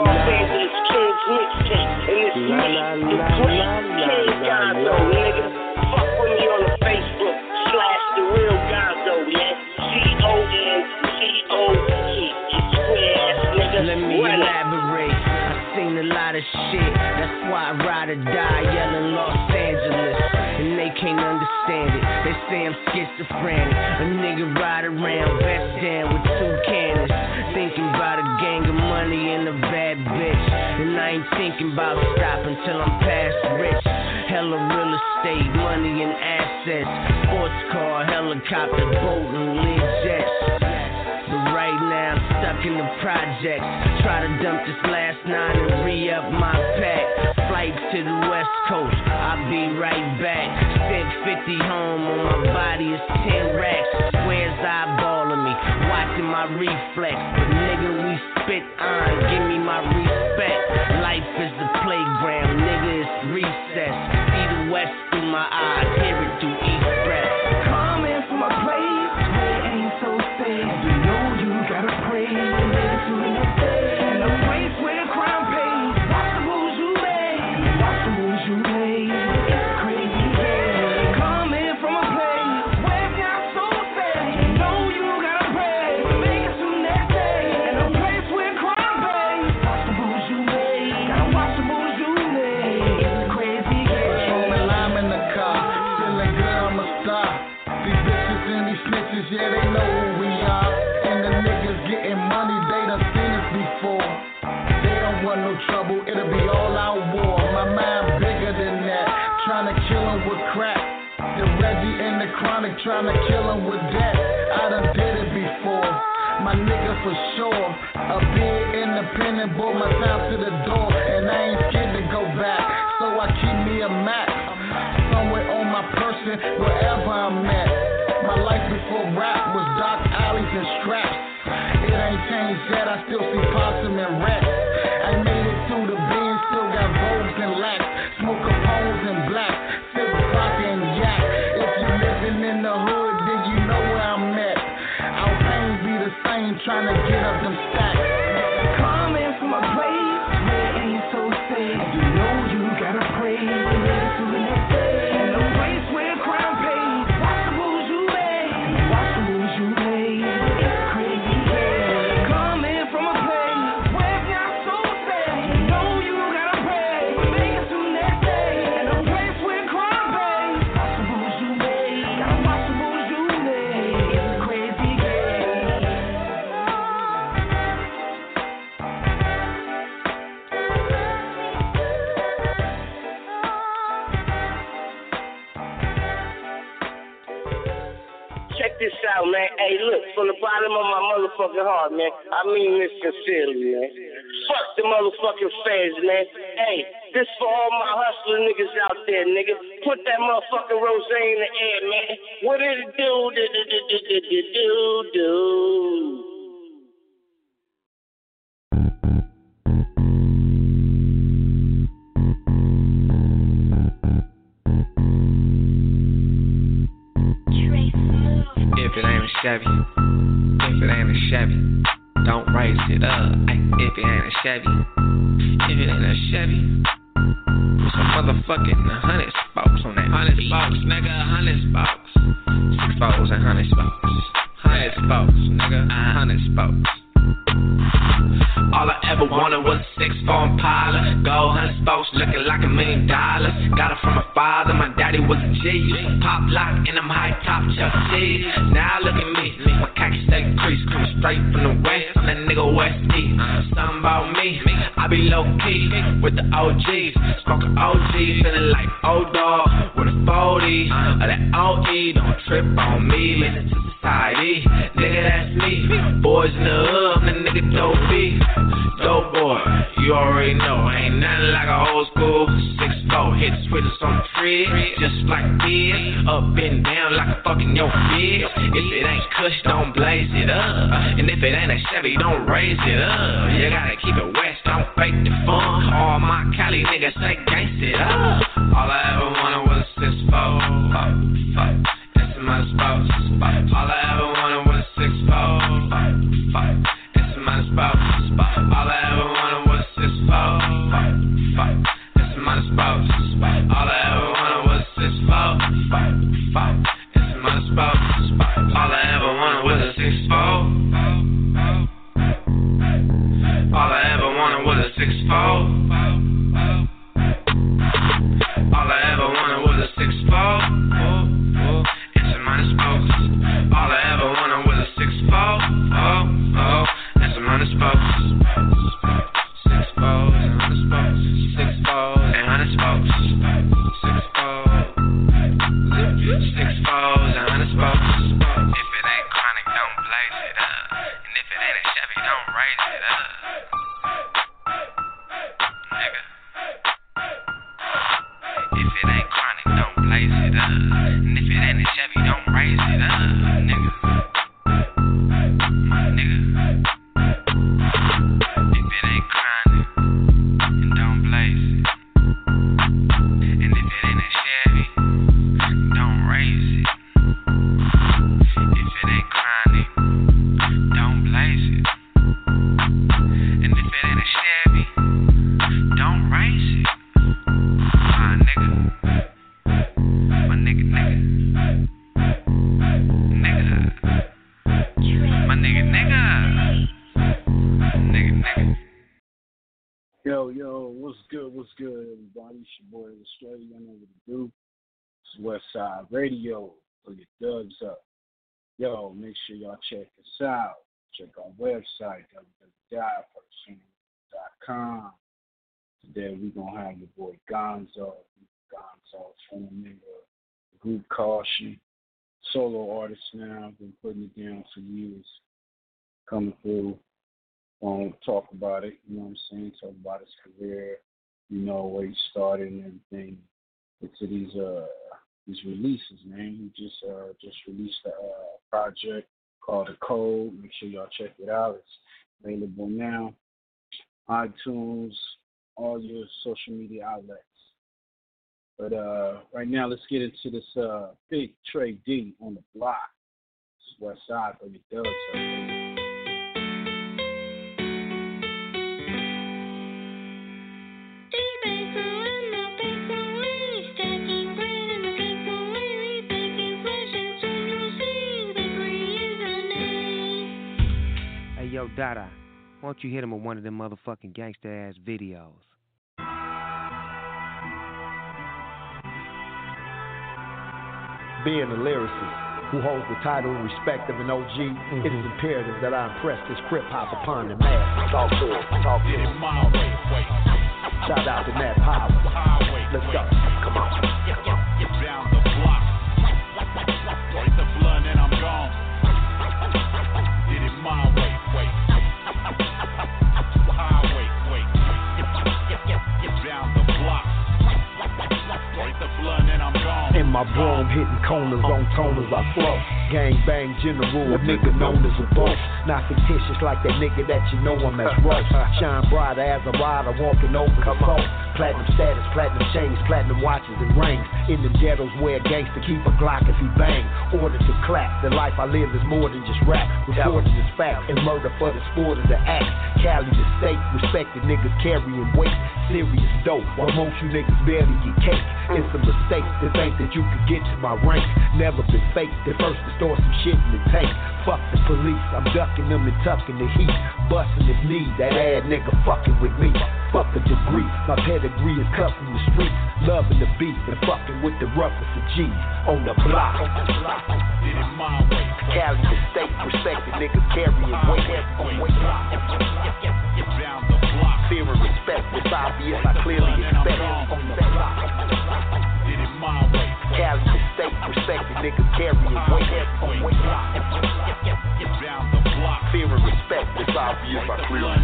Los Angeles Kings mixtape, and it's me, the great King Gonzoe, nigga. Fuck with me on the Facebook slash the real Gonzoe, man. C O N Z O. You square ass nigga. Let me elaborate. I seen a lot of shit. That's why I ride or die yelling Los Angeles. And they can't understand it. They say I'm schizophrenic. A nigga ride around vest down with two cannons. Ain't thinking about stopping till I'm past rich. Hella real estate, money and assets. Sports car, helicopter, boat, and lit jets. But right now I'm stuck in the projects. Try to dump this last nine and re up my pack. Flight to the west coast, I'll be right back. Sent 50 home on my body is 10 racks. Squares eyeballing me, watching my reflex. But nigga, we spit on, give me my sure. A big independent, bought my time to the door. And I ain't scared to go back. So I keep me a map. Somewhere on my person, wherever I'm at. My life before rap was dark alleys and straps. It ain't changed yet, I still see possum and rats. Out, man. Hey, look, from the bottom of my motherfucking heart, man. I mean this sincerely, man. Fuck the motherfucking fans, man. Hey, this for all my hustler niggas out there, nigga. Put that motherfucking rose in the air, man. What did it do? Do, do, do, do, do, do, do, Chevy, if it ain't a Chevy, don't raise it up. Ay, if it ain't a Chevy, if it ain't a Chevy, some motherfucking hundred spokes on that. Hundred spokes, nigga, hundred spokes. Six spokes and hundred spokes. Hundred spokes, nigga, hundred spokes. All I ever wanted was a six four Impala. Gold hundred spokes looking like a million dollars. Got it from my father, my daddy was a G. Pop lock in them high top Chuck T's. Now look at me, my khaki stay crease, come straight from the west. I'm that nigga West E. Something about me, I be low key with the OGs. Smoking OG, feeling like old dog with a 40. Or that OE, don't trip on me. Listen to society. Nigga, that's me. Boys in the hood, I'm the nigga dope. Dope boy, you already know. Ain't nothing like a old school. Six four, hit switches on the fridge. Just like this. Up and down like a fucking yo fizz. If it ain't Kush, don't blaze it up. And if it ain't a Chevy, don't raise it up. You gotta keep it west, don't fake the fun. All my Cali niggas say gangsta it up. All I ever wanted was a six four. It's my spouse. All I ever wanted was a six four. My spouse. All I ever wanted was a six four. It's my spouse. All I ever wanted was a six four. It's my spouse. All a six four. All I ever wanted was a six four. All I ever wanted was a six four. It's a minus spokes. All I ever wanted was a six four. Oh, oh, a minus spokes. Six and hundred spokes. Six and hundred spokes. Six and hundred spokes. If it ain't chronic, don't blaze it up. And if it ain't a Chevy, don't raise it up. Nigga. If it ain't chronic, don't blaze it up. And if it ain't a Chevy, don't raise it up, nigga. Nigga. If it ain't chronic, don't blaze it. And if it ain't a Chevy, don't raise it. If it ain't chronic, don't blaze it. And if it ain't a Chevy, don't raise it. My nigga. My nigga, nigga. Nigga. My nigga, nigga, Yo, yo, what's good? What's good, everybody? It's your boy Australia. I know what to do. It's Westside Radio. Put your dubs up. Yo, make sure y'all check us out. Check our website, www.com. Today we're gonna have your boy Gonzoe. Gonzoe former from the group Kausion. Solo artist now, been putting it down for years. Coming through. Won't talk about it, you know what I'm saying? Talk about his career, you know, where he started and everything. But to these uh these releases, man. He just uh just released a uh, project called Tha Code. Make sure y'all check it out. It's available now. iTunes, all your social media outlets. But uh, right now, let's get into this uh, big Trey D on the block. It's West Side for your thugs. Yo, Dada, why don't you hit him with one of them motherfucking gangster ass videos? Being a lyricist who holds the title and respect of an OG, it mm-hmm. is imperative that I impress this crip hop upon the mass. Talk to him, talk to him. Shout out to Nat Power. Let's go. Come on. My broom, hitting corners on toners I flow. Gang bang general, a nigga known as a boss. Not fictitious like that nigga that you know I'm as rough. Shine brighter as a rider walking over the phone. Platinum status, platinum chains, platinum watches and rings. In the ghettos where a gangster keep a Glock if he bang. Order to clap. The life I live is more than just rap. Reported as fact and murder for the sport of the act. Cali the state, respected niggas carrying weight. Serious dope, while most you niggas barely get cake. It's a mistake to think that you could get to my rank. Never been fake. The first to store some shit in the tank. Fuck the police, I'm ducking them and tucking the heat. Busting his knee, that ad nigga fucking with me. Fuck a degree, my pedigree is cut from the streets. Loving the beat and fucking with the roughest of G's. On the block. Did it my way. Cali the state, respected niggas carrying weight. Down the block. Fear and respect was obvious, I clearly expect. On the block. Cali state, respected niggas carrying weight. Fear and respect, it's obvious I clearly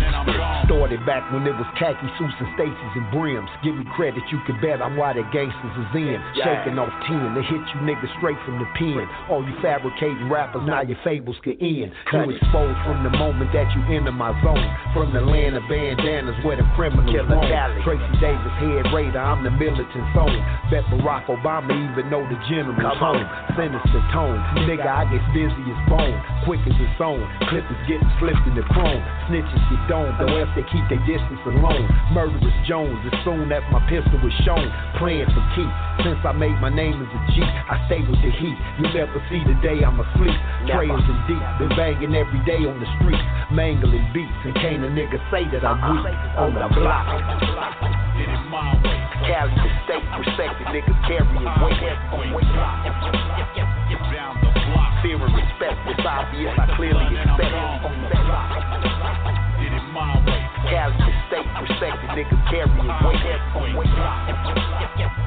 Started back when it was khaki suits and Stacy's and brims. Give me credit, you can bet I'm why the gangsters is in. Shaking off 10 they hit you niggas straight from the pen. All you fabricating rappers, now your fables can end. You exposed from the moment that you enter my zone. From the land of bandanas where the criminals roam. Tracy Davis, head raider, I'm the militant zone. Bet Barack Obama even know the general's home. Sinister tone, nigga, I get busy as bone. Quick as its own. Clippers getting slipped in the chrome. Snitches get domed, though else they keep their distance alone. Murderous Jones, as soon as my pistol was shown. Playing for keep. Since I made my name as a G, I stay with the heat. You never see the day I'm asleep. Trails and deep, been banging every day on the streets. Mangling beats, and can't a nigga say that I'm weak on the block. Cali the state, respected niggas carrying weight. Fear and respect, it's obvious, I clearly expect Cali the state, respected niggas carry carrying weight.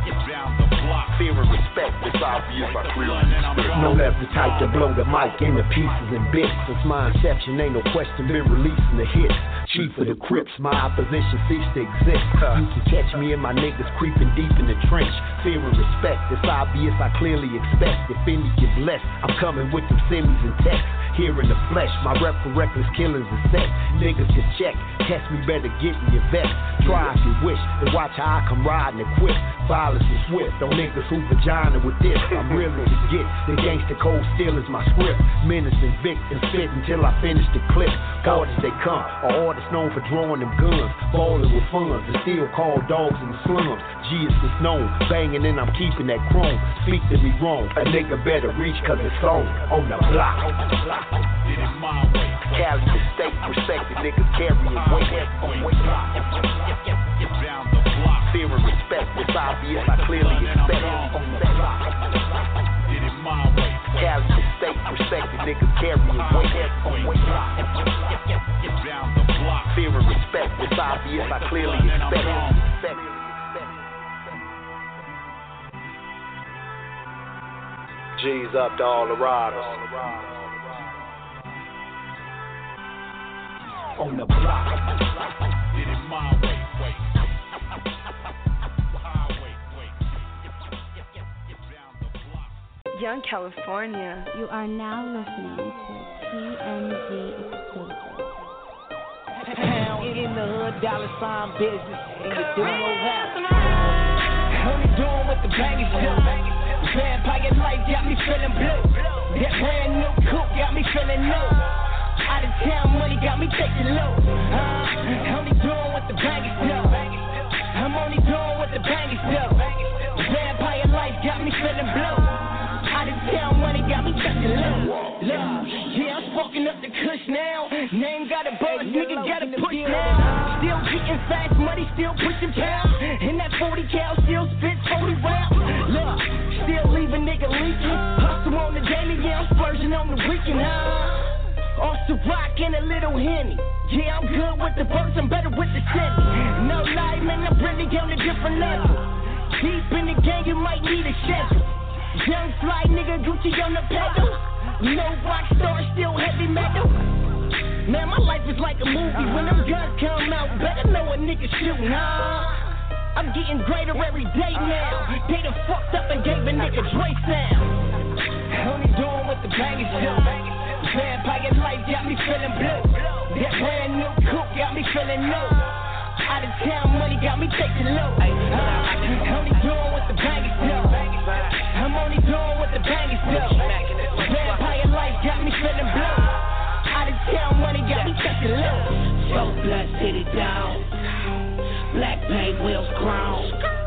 Fear and respect, it's obvious, I clearly expect No less the type to blow the mic into pieces and bits. Since my inception, ain't no question been releasing the hits. Chief of the Crips, my opposition ceased to exist. You can catch me and my niggas creeping deep in the trench. Fear and respect, it's obvious, I clearly expect. If any get blessed, I'm coming with them semis and texts. Here in the flesh, my rep for reckless killings is set. Niggas can check, test me better get in your vest. Try if you wish, and watch how I come riding equipped. Violence is swift, on niggas who vagina with this. I'm really to get the gangster code still is my script. Menace and Vic and spit until I finish the clip. Orders they come, are artists known for drawing them guns, balling with funds, and still call dogs in the slums. G is known, banging and I'm keeping that chrome. Speak to me wrong, a nigga better reach cause it's on, on the block. Cali the state, respected niggas carrying weight. Down the block. Fear and respect, it's obvious, I clearly expect. Cali the state, respected niggas carrying weight. On the block. Fear and respect, it's obvious, I clearly expect. G's up to all the riders. On the block. Did it my way, wait. Young California. You are now listening to TMZ exclusive. Pound in the hood, dollar sign business, and you do know how. Only doing what the bangers do. Vampire life got me feeling blue. That brand new coupe got me feeling new. Out of town money got me taking low. Uh, only doing what the bangers do. I'm only doing what the bangers do. Vampire life got me feeling blue. Out of town money got me taking low. Look, yeah, I'm sparking up the kush now. Name got a buzz, nigga got to push now. Still getting fast money, still pushing pounds. And that 40 cal still spits 40 rounds. Look, still leave a nigga leaking. Hustle on the daily, yeah, I'm splurging on the weekend, huh? Off the rock and a little henny. Yeah, I'm good with the birds, I'm better with the semi. No lie, man, I'm really on a different level. Deep in the game, you might need a schedule. Young fly nigga, Gucci on the pedal. No rock star, still heavy metal. Man, my life is like a movie. When them guns come out, better know a nigga shooting, huh? I'm getting greater every day now. They done fucked up and gave a nigga Dre sound. Only doing what the bangers do. Vampire life got me feeling blue. That brand new coupe got me feeling new. Out of town money got me taking low. Uh, only doing what the bangers do. I'm only doing what the bangers do. Vampire life got me feeling blue. Out of town money got me taking low. So blood city down. Black paint wheels chrome.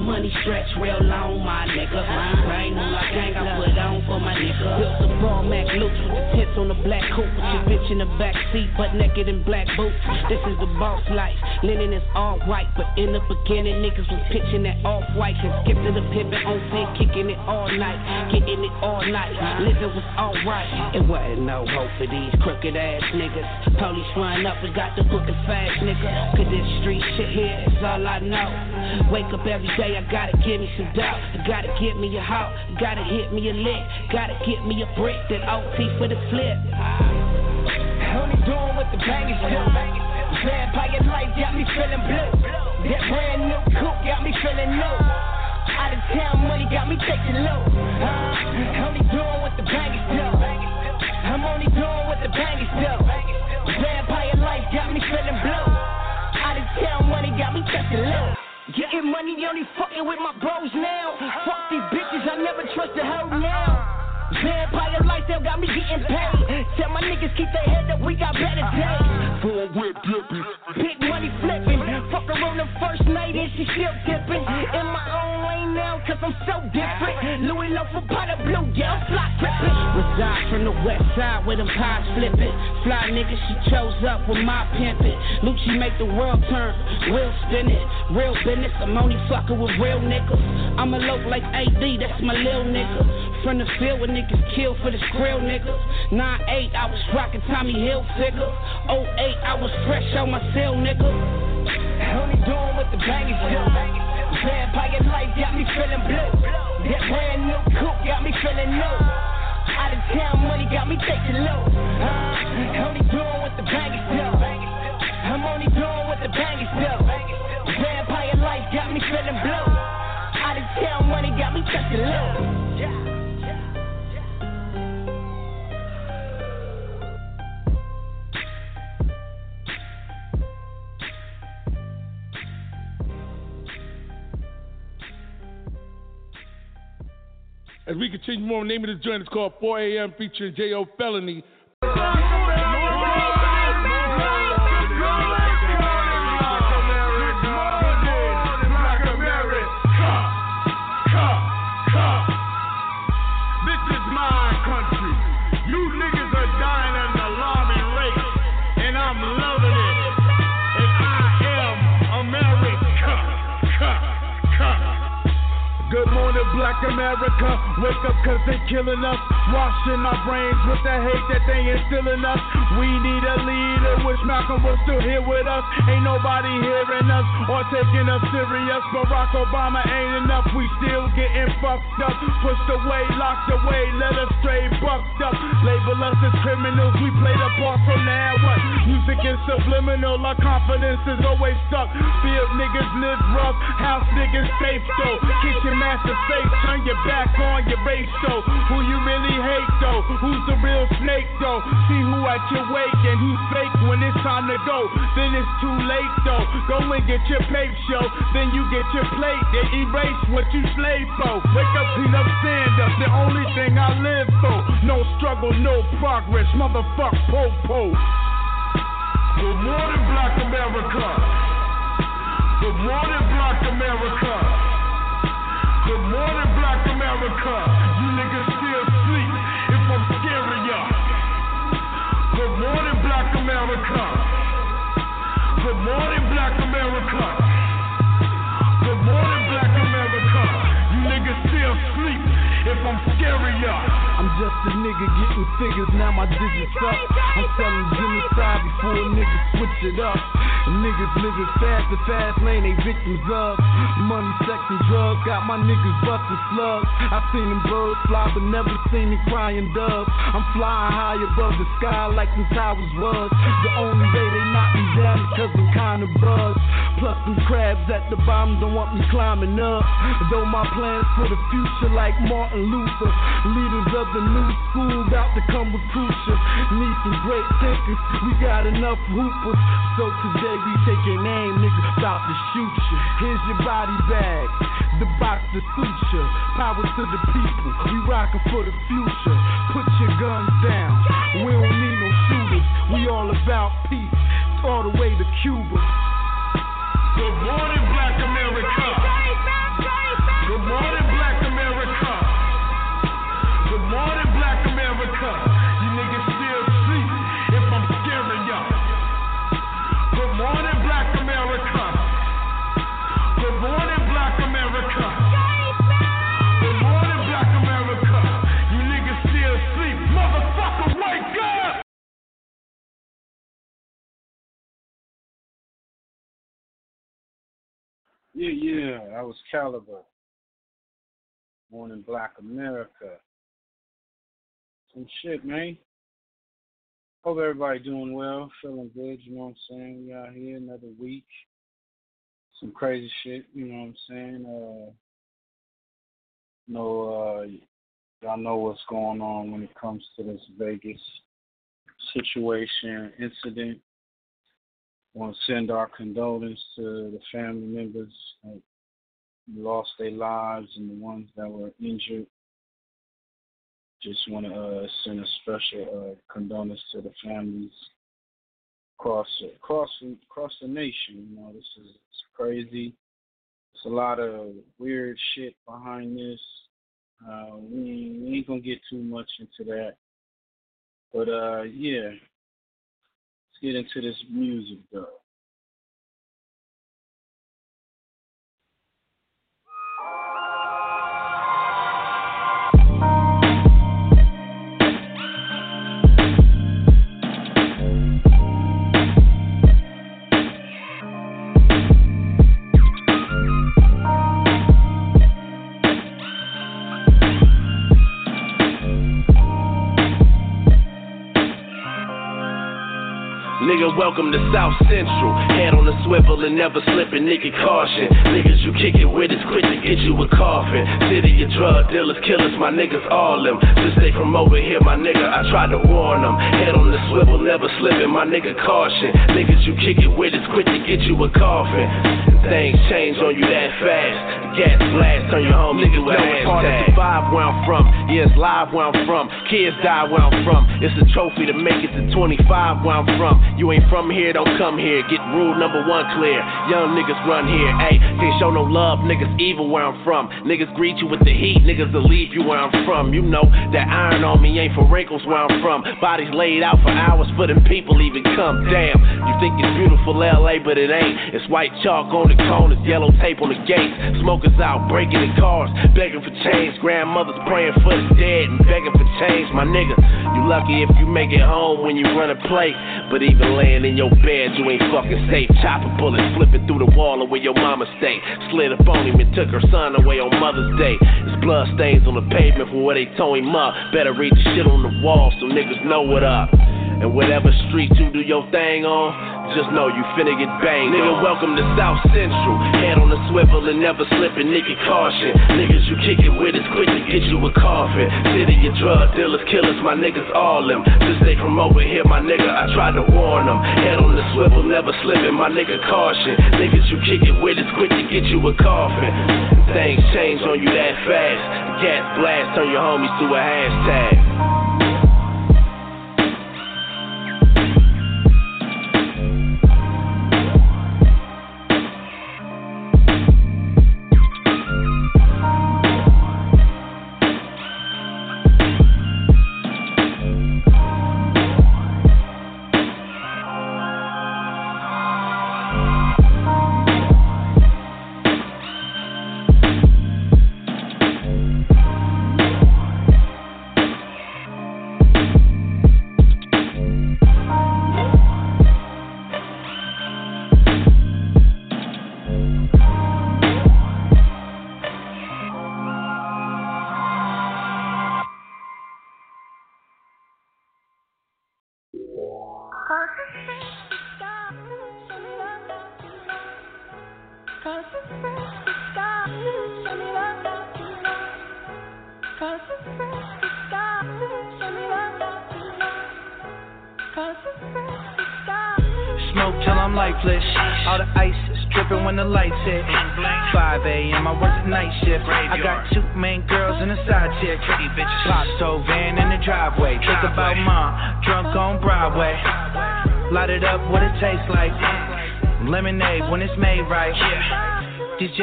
Money stretch real long, my nigga. Brand new like gang I put on for my nigga. Built the ball Mac loops with the tits on the black coupe. With your bitch in the back seat, butt naked in black boots. This is the boss life. Linen is all white, but in the beginning, niggas was pitching that off white. And skip to the pivot on set, kicking it all night. Getting it all night. Living was alright. It wasn't no hope for these crooked ass niggas. Police run up and got the book as fast, nigga. Cause this street shit here is all I know. Wake up every day day, I gotta give me some doubt. I gotta get me a house, gotta hit me a lick, gotta get me a brick, then OT for the flip. Only doing what the bangers do. Vampire life got me feeling blue. That brand new coupe got me feeling new. Out of town money got me taking low. Uh, only doing what the bangers do. I'm only doing what the bangers do. Vampire life got me feeling blue. Out of town money got me taking low. Getting money, only fucking with my bros now. Fuck these bitches, I never trust a hoe now. Vampire lifestyle got me getting paid. Tell my niggas keep their head up, we got better days. Full whip dipping. Big money flipping. On the first night and she still dipping. In my own lane now, cause I'm so different. Louis Loaf for pot of blue, yeah, I'm fly tripping. Reside from the west side where them pies flipping. Fly niggas, she chose up with my pimpin'. Lucci make the world turn, wheel spinning. Real business, I'm only fucking with real niggas. I'm a loc like AD, that's my lil nigga. From the field where niggas kill for the skrill niggas. 9-8, I was rockin' Tommy Hill Hilfiger. 08, I was fresh on my cell, nigga. Only doing what the bangers do. Vampire life got me feeling blue. That brand new coupe got me feeling new. Out of town money got me taking low. Uh, only doing what the bangers do. I'm only doing what the bangers do. Vampire life got me feeling blue. Out of town money got me taking low. As we continue more, name of this joint is called 4 a.m. featuring J.O. Felony. America. Wake up cause they killing us. Washing our brains with the hate that they instilling us. We need a leader. Wish Malcolm was still here with us. Ain't nobody hearing us or taking us serious. Barack Obama ain't enough. We still getting fucked up. Pushed away, locked away, let us stray bucked up. Label us as criminals. We play the part so now what? Music is subliminal. Our confidence is always stuck. Field niggas live rough. House niggas safe though. Kitchen master safe. Turn your back on your base though. Who you really hate though? Who's the real snake though? See who at your wake and who's fake when it's time to go. Then it's too late though. Go and get your paper show. Then you get your plate. They erase what you slave for. Wake up, clean up, stand up. The only thing I live for. No struggle, no progress. Motherfuck po-po. Good morning, Black America. Good morning, Black America. America. You niggas still sleep if I'm scaring ya. Good morning, Black America. Good morning, Black America. If I'm scaring ya. I'm just a nigga getting figures, now my digits up. I'm selling genocide before a nigga switch it up. Niggas living fast, the fast lane, they victims of money, sex, and drugs. Got my niggas busting slugs. I seen them birds fly, but never seen me crying doves. I'm flying high above the sky like them towers was. The only way they cause I'm kinda buzzed. Plus them crabs at the bottom don't want me climbing up. Though my plans for the future like Martin Luther. Leaders of the new school about to come with crucial. Need some great thinkers, we got enough hoopers. So today we taking aim, nigga, about to shoot you. Here's your body bag, the box to you. Power to the people, we rockin' for the future. Put your guns down, we don't need no shooters. We all about peace, all the way to Cuba. Good morning, Black America. Yeah, yeah, that was Caliber. Morning Black America. Some shit, man. Hope everybody doing well, feeling good, you know what I'm saying? We out here another week. Some crazy shit, you know what I'm saying? Uh know uh y'all know what's going on when it comes to this Vegas situation, incident. Want to send our condolences to the family members that lost their lives and the ones that were injured. Just want to uh, send a special uh, condolence to the families across across across the nation. You know, this is crazy. It's a lot of weird shit behind this. Uh, we, we ain't gonna get too much into that, but uh, yeah, get into this music though. Nigga, welcome to South Central. Head on the swivel and never slipping, nigga, caution. Niggas you kick it with is quick to get you a coffin. City of drug dealers, killers, my niggas, all them. Just stay from over here, my nigga, I tried to warn them. Head on the swivel, never slipping, my nigga, caution. Niggas you kick it with is quick to get you a coffin. Things change on you that fast. Gas blast, turn your home nigga, know it's hard to survive where I'm from. Yeah, it's live where I'm from. Kids die where I'm from. It's a trophy to make it to 25 where I'm from. You ain't from here, don't come here. Get rule number one clear. Young niggas run here. Ayy, can't show no love. Niggas evil where I'm from. Niggas greet you with the heat. Niggas will leave you where I'm from. You know that iron on me ain't for wrinkles where I'm from. Bodies laid out for hours for them people even come. Damn, you think it's beautiful LA, but it ain't. It's white chalk on the corners, yellow tape on the gates. Smokers out breaking the cars, begging for change. Grandmothers praying for the dead and begging for change. My nigga, you lucky if you make it home when you run a play. But even laying in your bed, you ain't fucking safe. Chopper bullets flipping through the wall of where your mama stay. Slid up on him and took her son away on Mother's Day. His blood stains on the pavement from where they tow him up. Better read the shit on the wall so niggas know what up. And whatever street you do your thing on, just know you finna get banged. Nigga, on. welcome to South Central. Head on the swivel and never slipping, nigga, caution. Niggas you kick it with is quick to get you a coffin. City of drug dealers, killers, my niggas, all them. Just stay from over here, my nigga, I tried to warn them. Head on the swivel, never slipping, my nigga, caution. Niggas you kick it with is quick to get you a coffin. Things change on you that fast. Gas blast, turn your homies to a hashtag.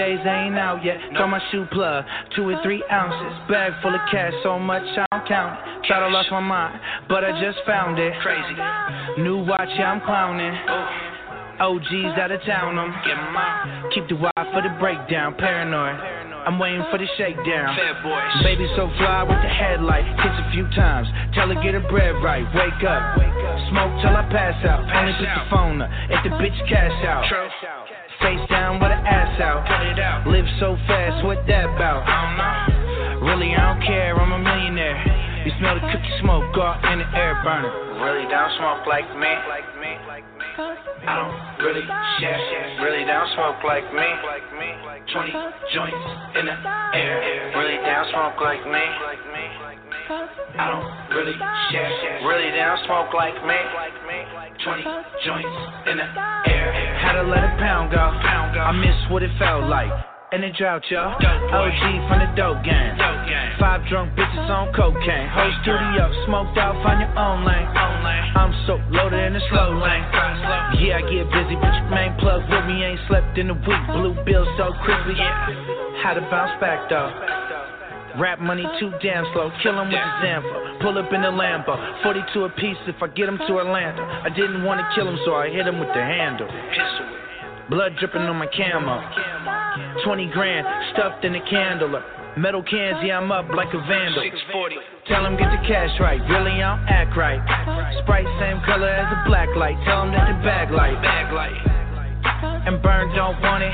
J's ain't out yet. Throw my shoe plug, two or three ounces. Bag full of cash, so much I don't count it. Thought I lost my mind, but I just found it. Crazy. New watch, yeah, I'm clowning. OGs out of town, I'm Keep the wire for the breakdown, paranoid. I'm waiting for the shakedown. Baby so fly with the headlight. Kiss a few times. Tell her get her bread right. Wake up. Smoke till I pass out. Only put the phone up. If the bitch cash out. Face down with her ass out. Live so fast, what that about? I don't know. Really, I don't care, I'm a millionaire. You smell the cookie smoke, go out in the air burner. Really, don't smoke like me. I don't really share. Really, don't smoke like me. 20 joints in the air. Really, don't smoke like me. I don't really share. Really, don't smoke like me. 20 joints in the air. Had to let a pound go. I miss what it felt like. In the drought, y'all. OG from the dope game. Five drunk bitches on cocaine. Whole studio smoked out, find your own lane. I'm so loaded in the slow lane. Yeah, I get busy, but your main plug with me ain't slept in a week. Blue bill so crispy. Had to bounce back though. Rap money too damn slow, kill 'em with the Zampa. Pull up in the Lambo, 42 a piece if I get 'em to Atlanta. I didn't wanna kill 'em, so I hit 'em with the handle. Blood dripping on my camo. 20 grand stuffed in a candle. Metal cans, yeah, I'm up like a vandal. Tell 'em get the cash right, really I don't act right. Sprite same color as a black light. Tell 'em that the bag light. Bag light. And burn don't want it.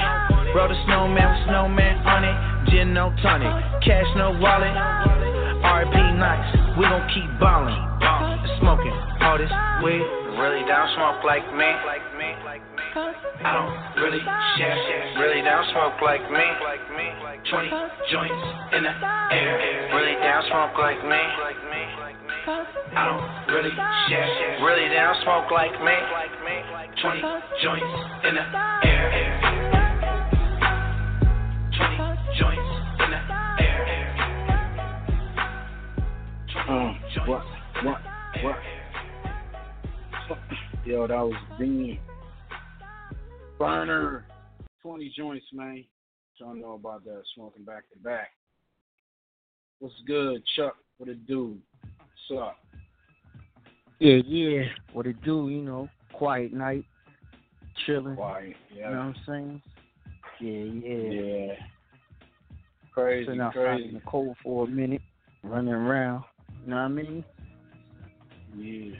Roll the snowman with snowman on it. Gin no tonic. Cash no wallet. RP nice. We gon' keep ballin'. And smoking all this weed. Really don't smoke like me. I don't really share. Really don't smoke like me. 20 joints in the air. Really don't smoke like me. I don't really share. Really they don't smoke like me. 20 joints in the air. 20 joints in the air. Um, what, what, what? Yo, that was Bean. Burner, 20 joints, man. Y'all know about that, smoking back to back. What's good, Chuck? What it do? What's up? Yeah, yeah. What it do, you know, quiet night, chilling. Quiet, yeah. You know what I'm saying? Yeah, yeah. Yeah. Crazy, Sitting outside crazy. in the cold for a minute, running around. You know what I mean? Yeah.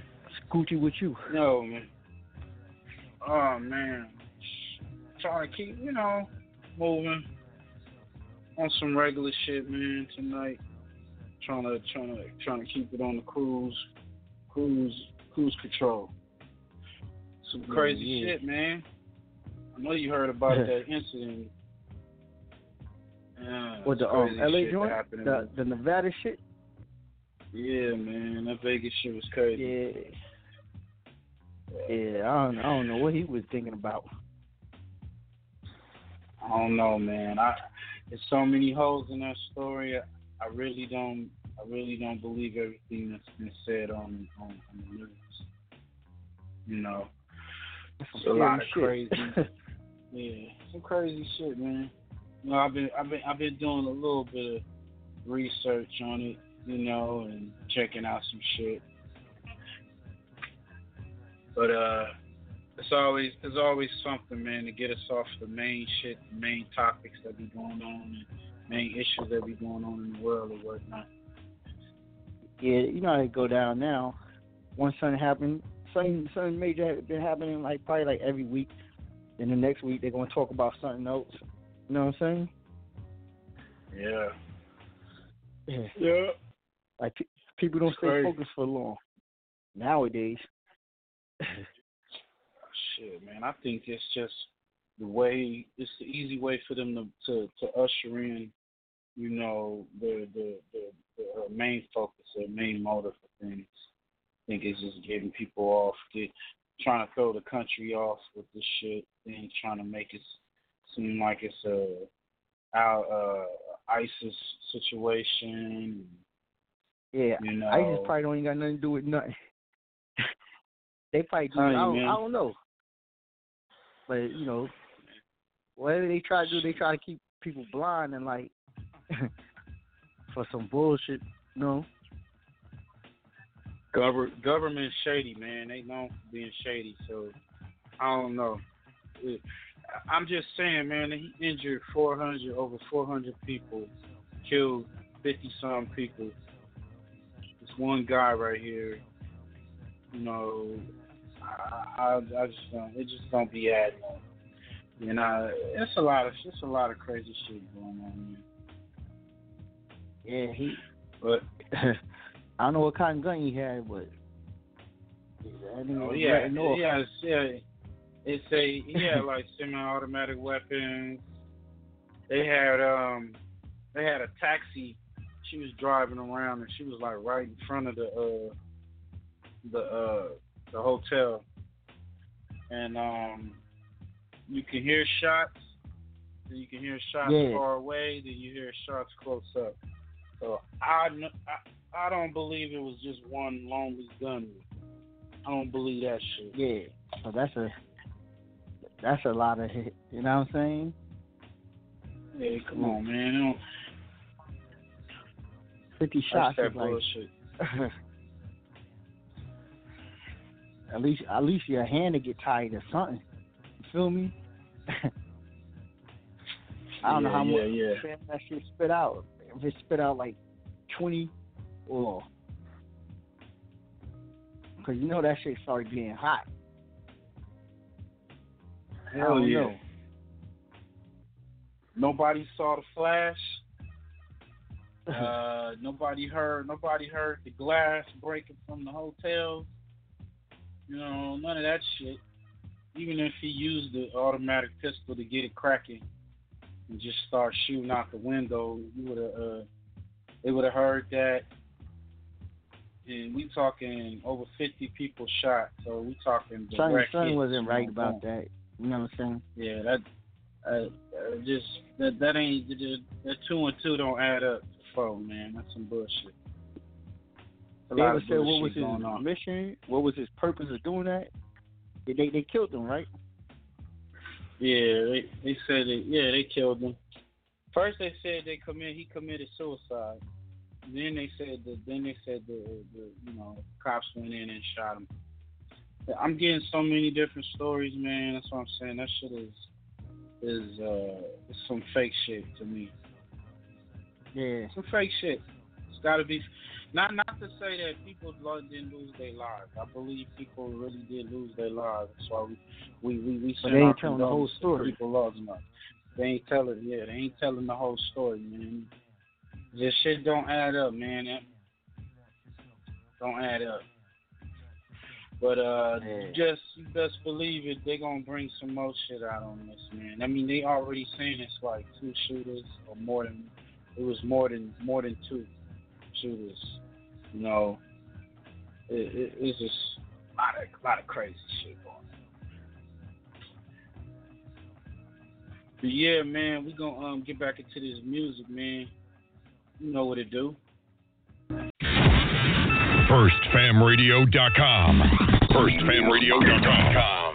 Scoochie with you. No, man. Oh, man. Trying to keep, you know, moving on some regular shit, man, tonight. Trying to, trying to, trying to keep it on the cruise, cruise, cruise control. Some crazy yeah. shit, man. I know you heard about that incident. Yeah, With the um, LA joint, the the Nevada shit. Yeah, man, that Vegas shit was crazy. Yeah. Yeah, I don't, I don't know what he was thinking about. I don't know, man. I there's so many holes in that story. I, really don't. I really don't believe everything that's been said on on, on the news. You know, it's a lot of Scary crazy. yeah, some crazy shit, man. You know, I've been I've been I've been doing a little bit of research on it, you know, and checking out some shit. But uh it's always there's always something, man, to get us off the main shit, the main topics that be going on, and main issues that be going on in the world or whatnot. yeah, you know how it go down now. Once something happened, something something major been happening like probably like every week. Then the next week they're gonna talk about something else. You know what I'm saying? Yeah. Yeah. Yeah. Like pe- people don't It's stay crazy. focused for long nowadays. Shit, man. I think it's just the way it's the easy way for them to to, to usher in, you know, the the the, the uh, main focus, their main motive for things. I think it's just getting people off, get trying to throw the country off with this shit, then trying to make it seem like it's a out uh ISIS situation. Yeah, You know. ISIS probably don't even got nothing to do with nothing. they probably do. I don't. I don't know. But you know, whatever they try to do, they try to keep people blind and like for some bullshit. You know. Gover- government shady, man. They known for being shady, so I don't know. I'm just saying, man. He injured 400, over 400 people, killed 50 some people. This one guy right here, you know, I, I, I just don't. It just don't be adding. You know, it's a lot of it's a lot of crazy shit going on. Yeah, he. But I don't know what kind of gun he had, but Oh yeah, yeah, yeah. It's a yeah, like semi-automatic weapons. They had um, they had a taxi. She was driving around and she was like right in front of the uh, the uh, the hotel, and um, you can hear shots. Then you can hear shots Yeah. far away. Then you hear shots close up. So I, I I don't believe it was just one lonely gun. I don't believe that shit. Yeah, so that's a that's a lot of hit. You know what I'm saying? Hey, come on, man. Don't- Fifty shots that is like bullshit. at least at least your hand to get tired or something. Feel me? I don't know Yeah, how much yeah, yeah. fam that shit spit out. If it spit out like twenty or because you know that shit started getting hot. Hell yeah. know. Nobody saw the flash. Uh, nobody heard. Nobody heard the glass breaking from the hotel. You know, none of that shit. Even if he used the automatic pistol to get it cracking and just start shooting out the window, you would have. Uh, they would have heard that. And we talking over fifty people shot. So we talking Sonny hits, wasn't right about that. You know what I'm saying? Yeah, that uh, uh, just that that ain't that, two and two don't add up to four, man. That's some bullshit. A They lot ever of said what was his on. mission? What was his purpose of doing that? They they, killed him, right? Yeah, they they said that. Yeah, they killed him. First they said they commit he committed suicide. Then they said that. Then they said the, the you know cops went in and shot him. I'm getting so many different stories, man. That's what I'm saying. That shit is is uh some fake shit to me. Yeah. Some fake shit. It's got to be. Not not to say that people didn't lose their lives. I believe people really did lose their lives. That's why we we we, send they ain't telling the whole story. People lost them. They ain't telling. Yeah, they ain't telling the whole story, man. This shit don't add up, man. That don't add up. But uh, you just you best believe it. They gonna bring some more shit out on this, man. I mean, they already saying it's like two shooters or more than. It was more than more than two shooters. You know, it, it, it's just a lot of lot of crazy shit going on. But yeah, man, we gonna um get back into this music, man. You know what it do. FirstFamRadio.com. FirstFamRadio.com.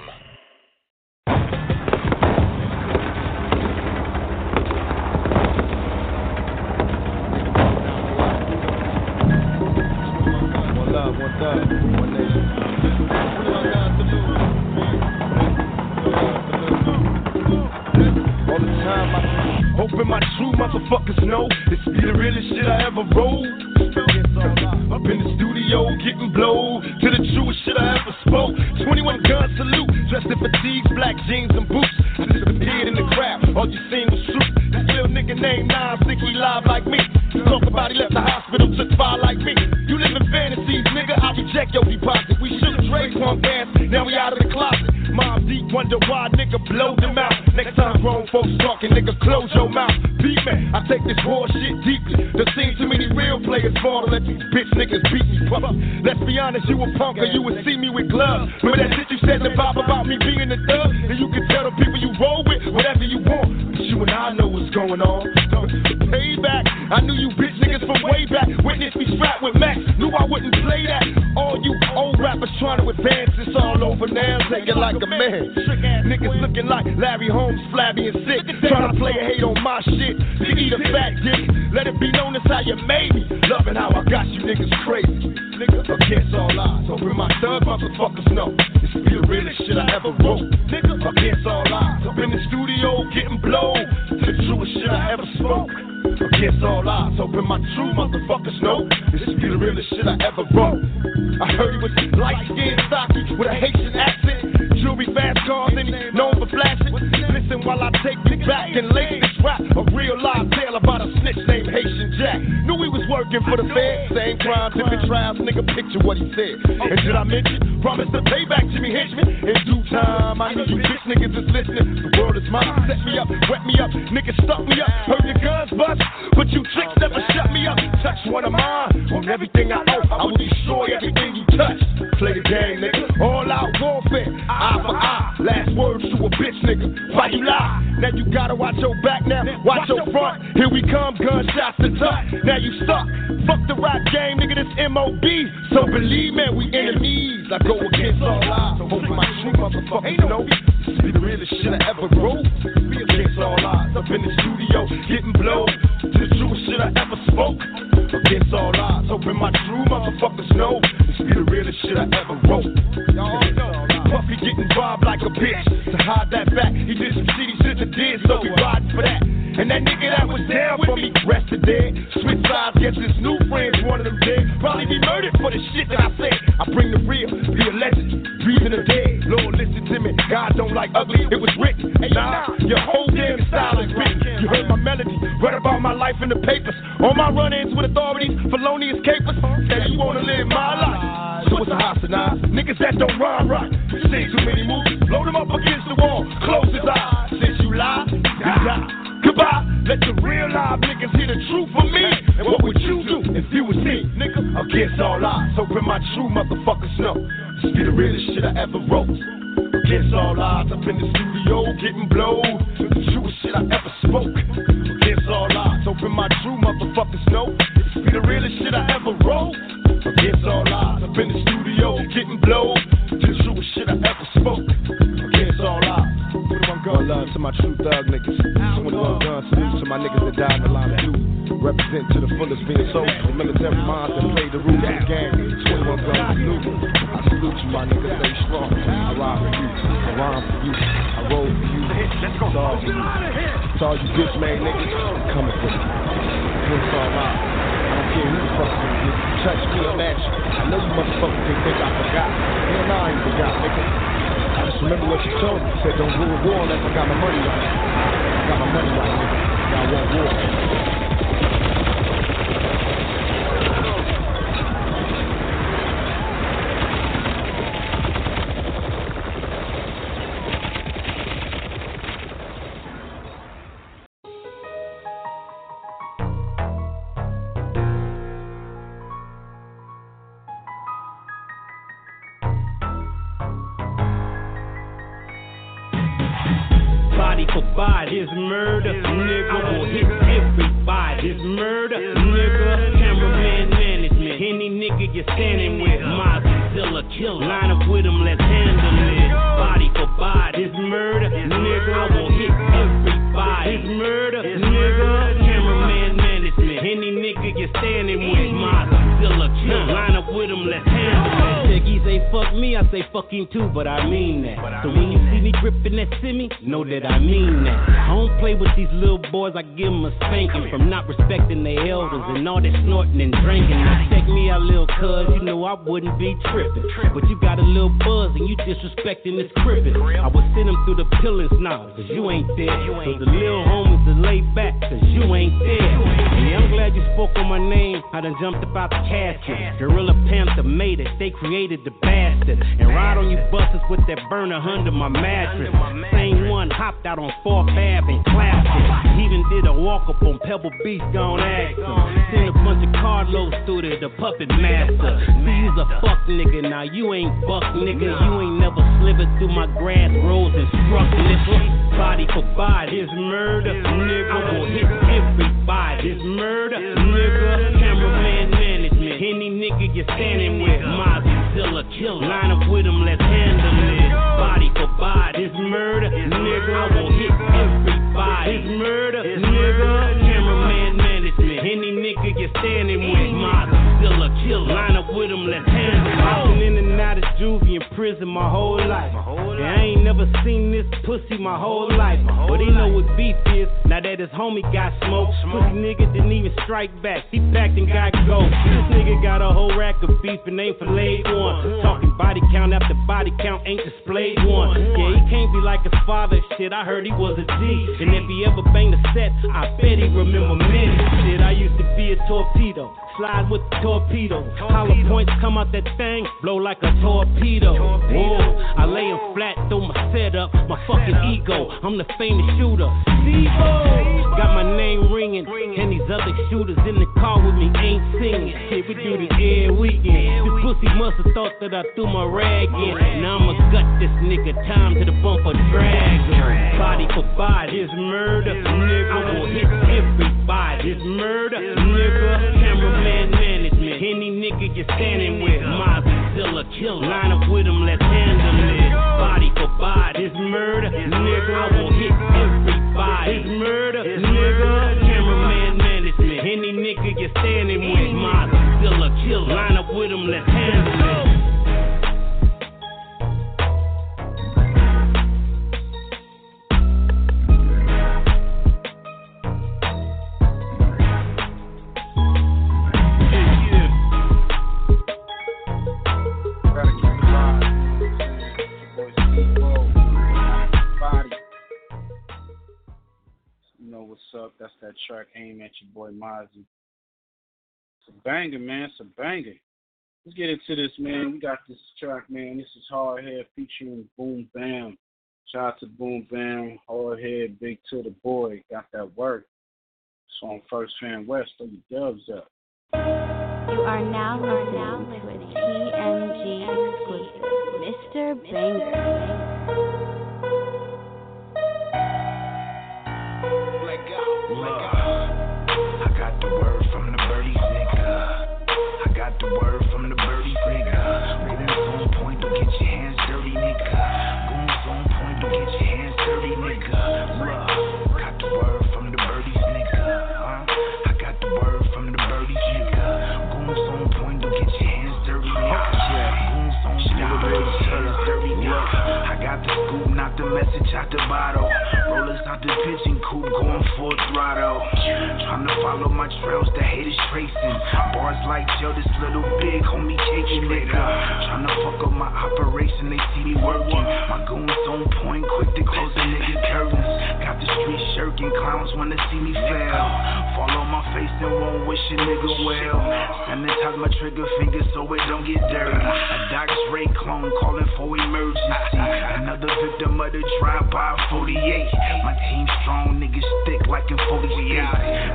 Let it be known as how you made me. Loving how I got you niggas crazy. Nigga, against all odds. Hoping my thug motherfuckers know. This be the realest shit I ever wrote. Nigga, against all odds. Up in the studio getting blown. The truest shit I ever spoke. Against all odds, hoping my true motherfuckers know this be the realest shit I ever wrote. I heard he was light skinned, stocky, with a Haitian accent, jewelry, fast cars, and he known for flashing. Listen, can lace this rap. A Jack. Knew he was working for the Fed. Same crime, different trials. Nigga, picture what he said. And did I mention? Promise to pay back Jimmy Henchman in due time. I know you bitch niggas is listening. The world is mine. Set me up, wet me up. Niggas stuck me up. Heard your guns bust, but you tricks never shut me up. Touch one of mine. On everything I own. I will destroy everything you touch. Play the game, nigga. Last words to a bitch, nigga. Why you lie? Now you gotta watch your back now. Watch your front. Here we come, gunshots to tuck. Now you stuck. Fuck the rap game, nigga. This MOB. So believe me, we enemies. I go against all odds. So hope my true motherfuckers know. This be the realest shit I ever wrote. Be against all odds. Up in the studio, getting blown. To the truest shit I ever spoke. Against all odds. Hoping my true motherfuckers know. This be the realest shit I ever wrote. Puffy getting robbed like a bitch. To hide that fact, he did some shit that did, so we riding for that. And that nigga that was down for me, rested dead. Switch sides, guess his new friends, one of them dead. Probably be murdered for the shit that I said. I bring the real, be a legend, breathing the dead. Lord, listen to me, God don't like ugly, it was written. Hey, nah, your whole damn style is written. You heard my melody, read about my life in the papers. All my run-ins with authorities, felonious capers. Say you wanna live my life. So it's a hostile Niggas that don't rhyme right. You see too many movies, load them up against the wall, close his eyes. Since you lie, you die. Goodbye. Let the real live niggas hear the truth from me. And what would you do if you was me, nigga? Against all odds, hoping my true motherfuckers know. This be the realest shit I ever wrote. Against all odds, up in the studio getting blowed. The truest shit I ever spoke. Against all odds, hoping my true motherfuckers know. This be the realest shit I ever wrote. Against all odds, up in the studio getting blowed. The truest shit I ever spoke. Against all odds. One love to my true thug niggas. 21 guns, salute to my niggas that died in the line of duty. Represent to the fullest being soldiers, the military minds that play the rules of the game. 21 guns, salute. I salute you, my niggas, stay strong. I ride for you, I rhyme for you, I roll for you. It's all you. It's all you bitch made niggas, I'm coming for you. It's all out. I don't care who the fuck you is. Touch me, at you. I know you motherfuckers think I forgot. Hell nah, I ain't forgot, nigga. Just remember what you told me. You said don't to war unless I got my money right. I got my money right. Y'all want war. With them, let's handle Niggas say fuck me, I say fucking too, but I mean that. So when you see me gripping that simi, know that I mean that. I don't play with these little boys, I give them a spanking from not respecting their elders and all that snorting and drinking. Now check me out, little cuz, you know I wouldn't be tripping. But you got a little buzz and you disrespecting this crippin'. I would send them through the pillars now, cause you ain't there. So the little homies are laid back, cause you ain't there. Yeah, I'm glad you spoke on my name. I done jumped about out the casket. Gorilla Panther made it, they created the bastard. And ride on you buses with that burner under my mattress. Same one hopped out on 4th Ave and clapped it. Even did a walk up on Pebble Beach, gone him. Sent a bunch of carloads through there, the puppet master. See, you's a fuck nigga, now you ain't buck nigga. You ain't never slivered through my grass roads and struck nigga. Body for body, it's murder, nigga. I will hit everybody, it's murder, nigga. Cameraman nigga you're standing with, my Zilla killer. Line up with him, let's handle it. Body for body, it's murder, nigga. I will hit everybody, it's murder, nigga. Cameraman management, any nigga you're standing with, my Zilla killer. Line up with him, let's handle it. I've been in and out of juvie and prison my whole life. And I ain't never seen this pussy my whole life. But he know his beef is. Now that his homie got smoked, pussy nigga didn't even strike back. He packed and got go. This nigga got a whole rack of beef and ain't filleted one. Talking body count after body count ain't displayed one. Yeah, he can't be like his father. Shit, I heard he was a G. And if he ever banged a set, I bet he remember many. Shit, I used to be a torpedo. Slide with the torpedo. Hollow points come out that thing, blow like a torpedo. Whoa, I lay him flat, throw my setup, my fucking ego. I'm the famous shooter. Steve-O, got my name ringing, and these other shooters in the car with me ain't singing. Shit, we do this every weekend. This pussy must have thought that I threw my rag in. Now I'ma gut this nigga, time to the bumper drag. Body for body, it's murder, nigga. I will hit everybody, it's murder, nigga. Cameraman management, any nigga you're standing with, Mozilla kill. Line up with him, let's handle it. Body for body, it's murder, nigga. I will hit everybody, it's murder, nigga. Cameraman management, any nigga you're standing with, Mozilla kill. Line up with him, let's handle it. Know what's up? That's that track aim at your boy Mozzy. It's a banger, man. It's a banger. Let's get into this, man. We got this track, man. This is Hardhead featuring Boom Bam. Shout out to Boom Bam, Hardhead, Big to the boy. Got that work. It's on First Fam West. Throw your dubs up. You are now listening to a TMG exclusive, Mr. Banger. I got the word from the birdies, nigga. I got the word from the birdies, nigga. Goons on point, don't get your hands dirty, nigga. Goons on point, don't get your hands dirty, nigga. Look, got the word from the birdies, nigga. Huh? I got the word from the birdies, nigga. Goons on point, don't get your hands dirty, nigga. Goons on point, don't get your hands dirty, nigga. I got the scoop, knock the message out the bottle. Rollers out the pigeon coop, going full throttle. Trying to follow my trails, the haters tracing. Bars like yo, this little big homie caking nigga. Trying to fuck up my operation, they see me working. My goons on point, quick to close the nigga curtains. Got the street shirking, clowns wanna see me fail. Fall on my face and won't wish a nigga well. Sanitize my trigger finger so it don't get dirty. A Doc Dre clone calling for emergency. Another victim of the drive-by 48. My team strong, niggas thick like in 40 states.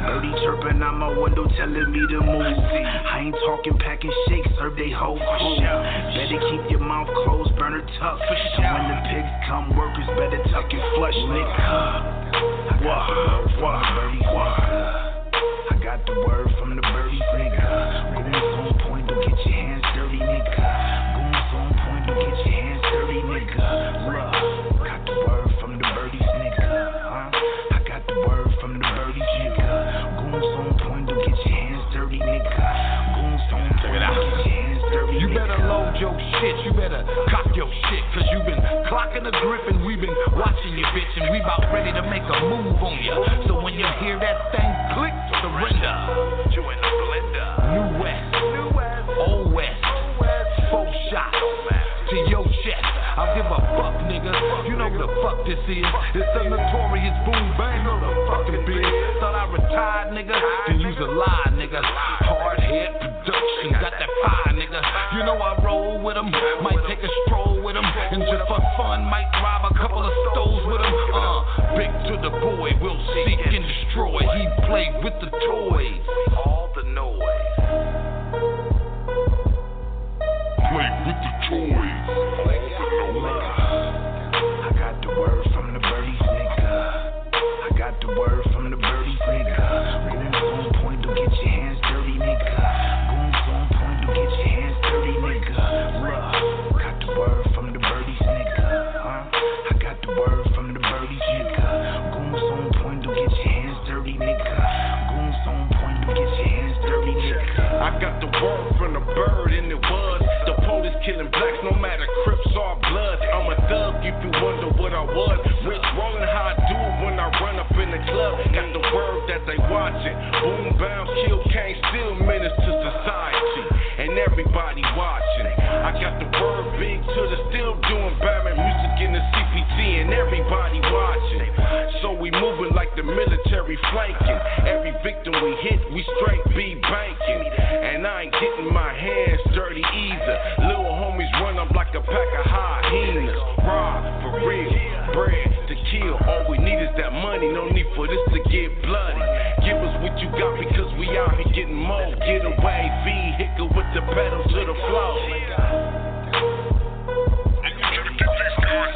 Birdie chirping out my window telling me to move. I ain't talking packing shakes, serve they whole crew. Better keep your mouth closed, burner tough. And when the pigs come, workers better tuck and flush, nigga. Wah, wah, wah. I got the word from the birdies, nigga. Goons on point, don't get your hands dirty, nigga. Goons on point, don't get your hands dirty, nigga. Look, shit, you better cock your shit, cause you been clocking the grip and we been watching you, bitch, and we about ready to make a move on ya. So when you hear that thing click, surrender. You the blender. New West, New West, Old West, four shots to your chest. I'll give a fuck, nigga. You know who the fuck this is? It's the notorious boom bang on the fucking big. Thought I retired, nigga. Then use a lie, nigga. Hard got that fire, nigga. You know I roll with with 'em, might take a stroll with with 'em, and just for fun, might rob a couple of stoves with 'em. Uh, big to the boy, we'll seek and destroy. He played with the toys. All the noise. Play with the toys. bird in the woods. The police killing blacks, no matter crips or blood. I'm a thug, if you wonder what I was. Rich rolling how I do when I run up in the club. Got the word that they watching. Boom, bounce, kill, can't steal minutes to society and everybody watching. I got the word big to the still doing Batman music in the CPT and everybody watching. So we moving like the military flanking. Every victim we hit, we straight be banking. And I ain't getting my hands dirty either. Little homies run up like a pack of hyenas. Raw, for real, bread to kill. All we need is that money, no need for this to get bloody. Give us what you got because out here getting more. Get away, V Hicker with the pedal to the floor. This going.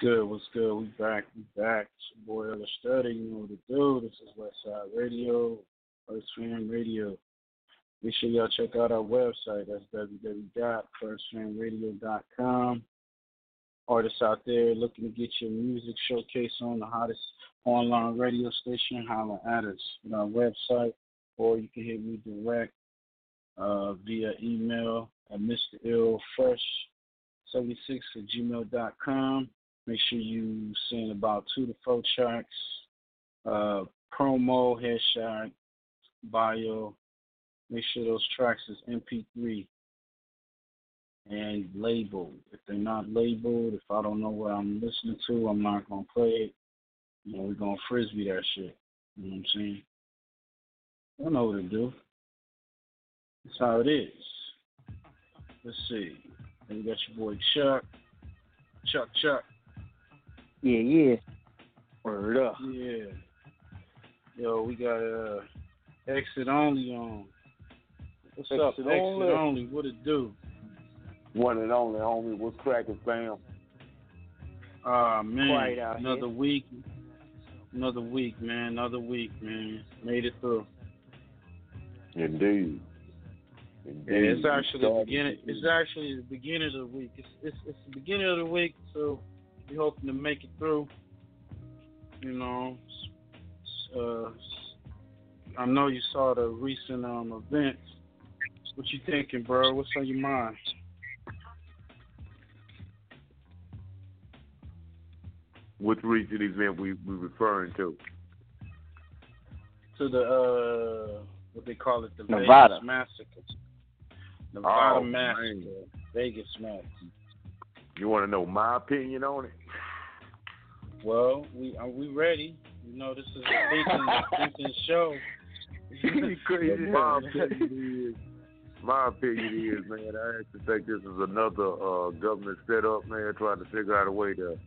Good? What's good? We back. We back. It's your boy Ella Study. You know what to do. This is Westside Radio, First Fam Radio. Make sure y'all check out our website. That's www.firstfamradio.com. Artists out there looking to get your music showcase on the hottest online radio station, holler at us on our website, or you can hit me direct uh, via email at Mr. Ill Fresh 76 at gmail.com. Make sure you send about two to four tracks, uh, promo, headshot, bio. Make sure those tracks is MP3 and labeled. If they're not labeled, if I don't know what I'm listening to, I'm not gonna play it. You know, we're gonna frisbee that shit. You know what I'm saying? I know what to do. That's how it is. Let's see. Then you got your boy Chuck. Chuck Chuck. Yeah, yeah. Word up. Yeah. Yo, we got uh exit only on. What's up, Exit exit Only. only? What it do? One and only, homie. What's cracking, fam? Ah man, Quiet out another here. week. Another week, man. Another week, man. Made it through. Indeed. Yeah, Indeed. it's actually the beginning. It's actually the beginning of the week. It's it's, it's the beginning of the week, so we hoping to make it through. You know, s- uh, s- I know you saw the recent um events. What you thinking, bro? What's on your mind? Which recent event we we referring to? To the uh, what they call it, the Nevada. Vegas massacre. Nevada Oh, massacre. man. Vegas massacre. You want to know my opinion on it? Well, we are we ready? You know, this is a thinking, thinking show. My opinion is, my opinion is, man, I actually think this is another uh, government setup, man, trying to figure out a way to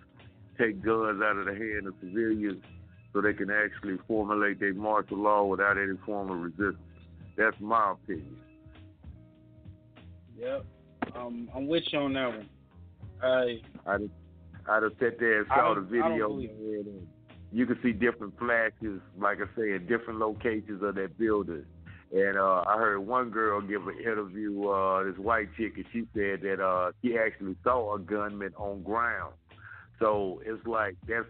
take guns out of the hand of civilians so they can actually formulate their martial law without any form of resistance. That's my opinion. Yep. Um, I'm with you on that one. I have, I'd have sat there and saw the I video, believe man, and you can see different flashes, like I say, in different locations of that building. And uh, I heard one girl give an interview, uh, this white chick, and she said that uh, she actually saw a gunman on ground. So it's like that's,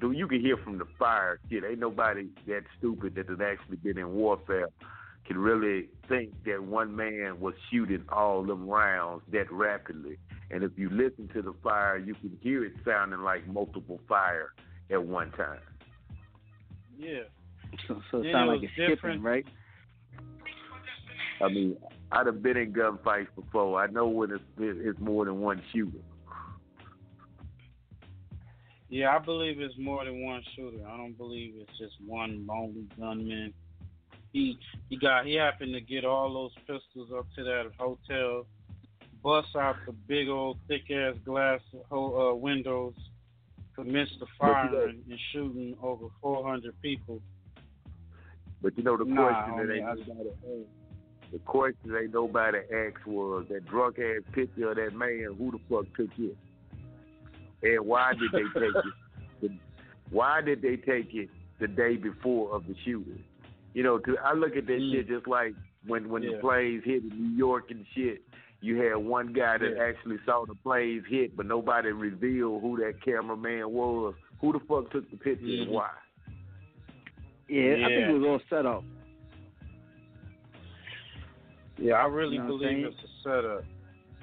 dude, you can hear from the fire. Shit, ain't nobody that stupid that has actually been in warfare can really think that one man was shooting all them rounds that rapidly. And if you listen to the fire, you can hear it sounding like multiple fire at one time. yeah. So, so it Yeah, sounds like was it's skipping, different. right? I mean, I'd have been in gunfights before. I know when it's, it's more than one shooter. Yeah, I believe it's more than one shooter. I don't believe it's just one lonely gunman. He he got he happened to get all those pistols up to that hotel, bust out the big old thick ass glass uh, windows, commenced the fire and, shooting over 400 people. But you know the Nah, question that ain't nobody asked. The question ain't nobody asked was that drunk ass picture of that man. Who the fuck took it? And why did they take it? The, why did they take it the day before of the shooting? You know, 'cause I look at that shit just like when when Mm. Yeah. the planes hit in New York and shit. You had one guy that Yeah. actually saw the planes hit, but nobody revealed who that cameraman was. Who the fuck took the picture and Mhm. why? Yeah, I think it was all set up. Yeah, I really You know believe it's a setup.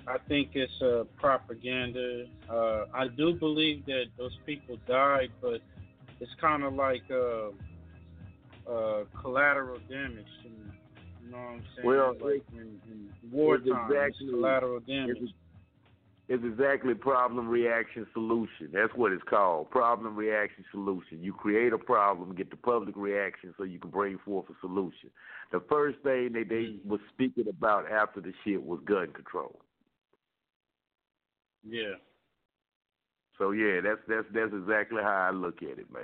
I think it's uh, propaganda. Uh, I do believe that those people died, but it's kind of like uh, uh, collateral damage. Me. You know what I'm saying? Well, like in, in wartime, it's exactly- collateral damage. It's, it's exactly problem reaction solution. That's what it's called. Problem reaction solution. You create a problem, get the public reaction so you can bring forth a solution. The first thing that they Mm. was speaking about after the shit was gun control. Yeah. So yeah, that's that's that's exactly how I look at it, man.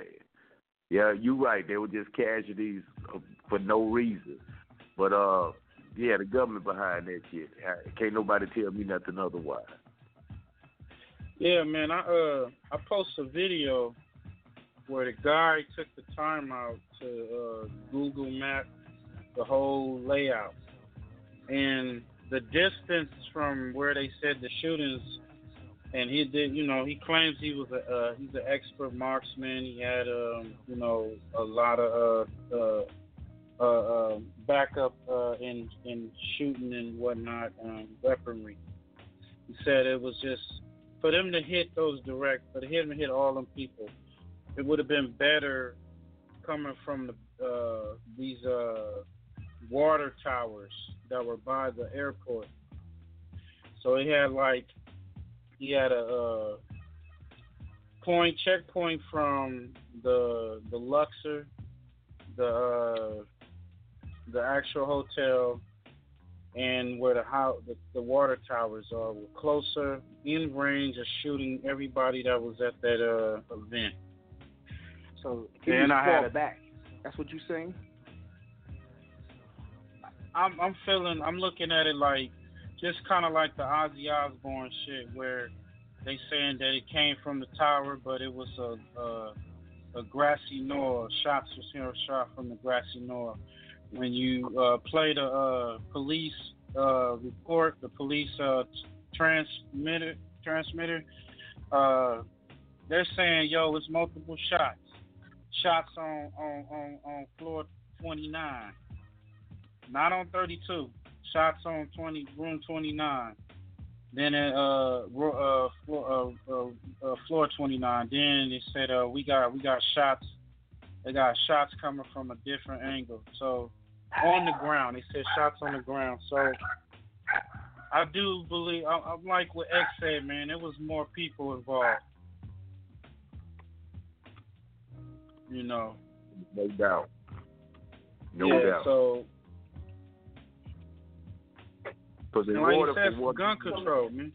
Yeah, you're right. They were just casualties uh, for no reason. But uh, yeah, the government behind that shit. Can't nobody tell me nothing otherwise. Yeah, man. I uh I posted a video where the guy took the time out to uh, Google Map the whole layout, and the distance from where they said the shootings. And he did, you know, he claims he was a uh, he's an expert marksman. He had, um, you know, a lot of uh, uh, uh, uh, backup uh, in in shooting and whatnot, um, weaponry. He said it was just for them to hit those direct, for him to hit all them people. It would have been better coming from the uh, these uh, water towers that were by the airport. So he had like he had a uh, point checkpoint from the the Luxor, the uh, the actual hotel, and where the how the, the water towers are were closer in range of shooting everybody that was at that uh, event. So Then I had a- back. That's what you're saying? I'm I'm feeling I'm looking at it like just kind of like the Ozzy Osbourne shit where they saying that it came from the tower, but it was a a, a grassy knoll. Shots was you know shot from the grassy knoll. When you uh, play the uh, police uh, report, the police uh, transmitter transmitter, uh, they're saying yo, it's multiple shots. Shots on on on, on floor 29 not on 32. Shots on 20, room 29. Then at uh, uh, floor, uh, uh, uh, floor 29. Then they said uh, we got we got shots. They got shots coming from a different angle. So on the ground, they said shots on the ground. So I do believe I, I'm like what X said, man. It was more people involved. You know. No doubt. No yeah, doubt. So Because in like order said, for one gun control, man.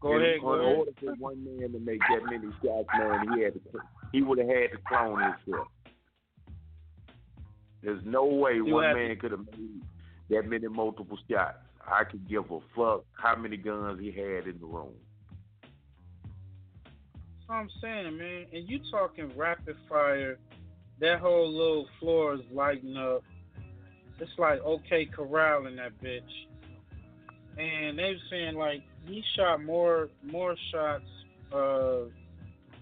Go ahead, in go ahead. order for one man to make that many shots, man, he had to he would have had to clone himself. There's no way He one man could have made that many multiple shots. I could give a fuck how many guns he had in the room. That's what I'm saying, man. And you talking rapid fire, that whole little floor is lighting up. It's like OK Corral in that bitch. And they were saying like he shot more more shots uh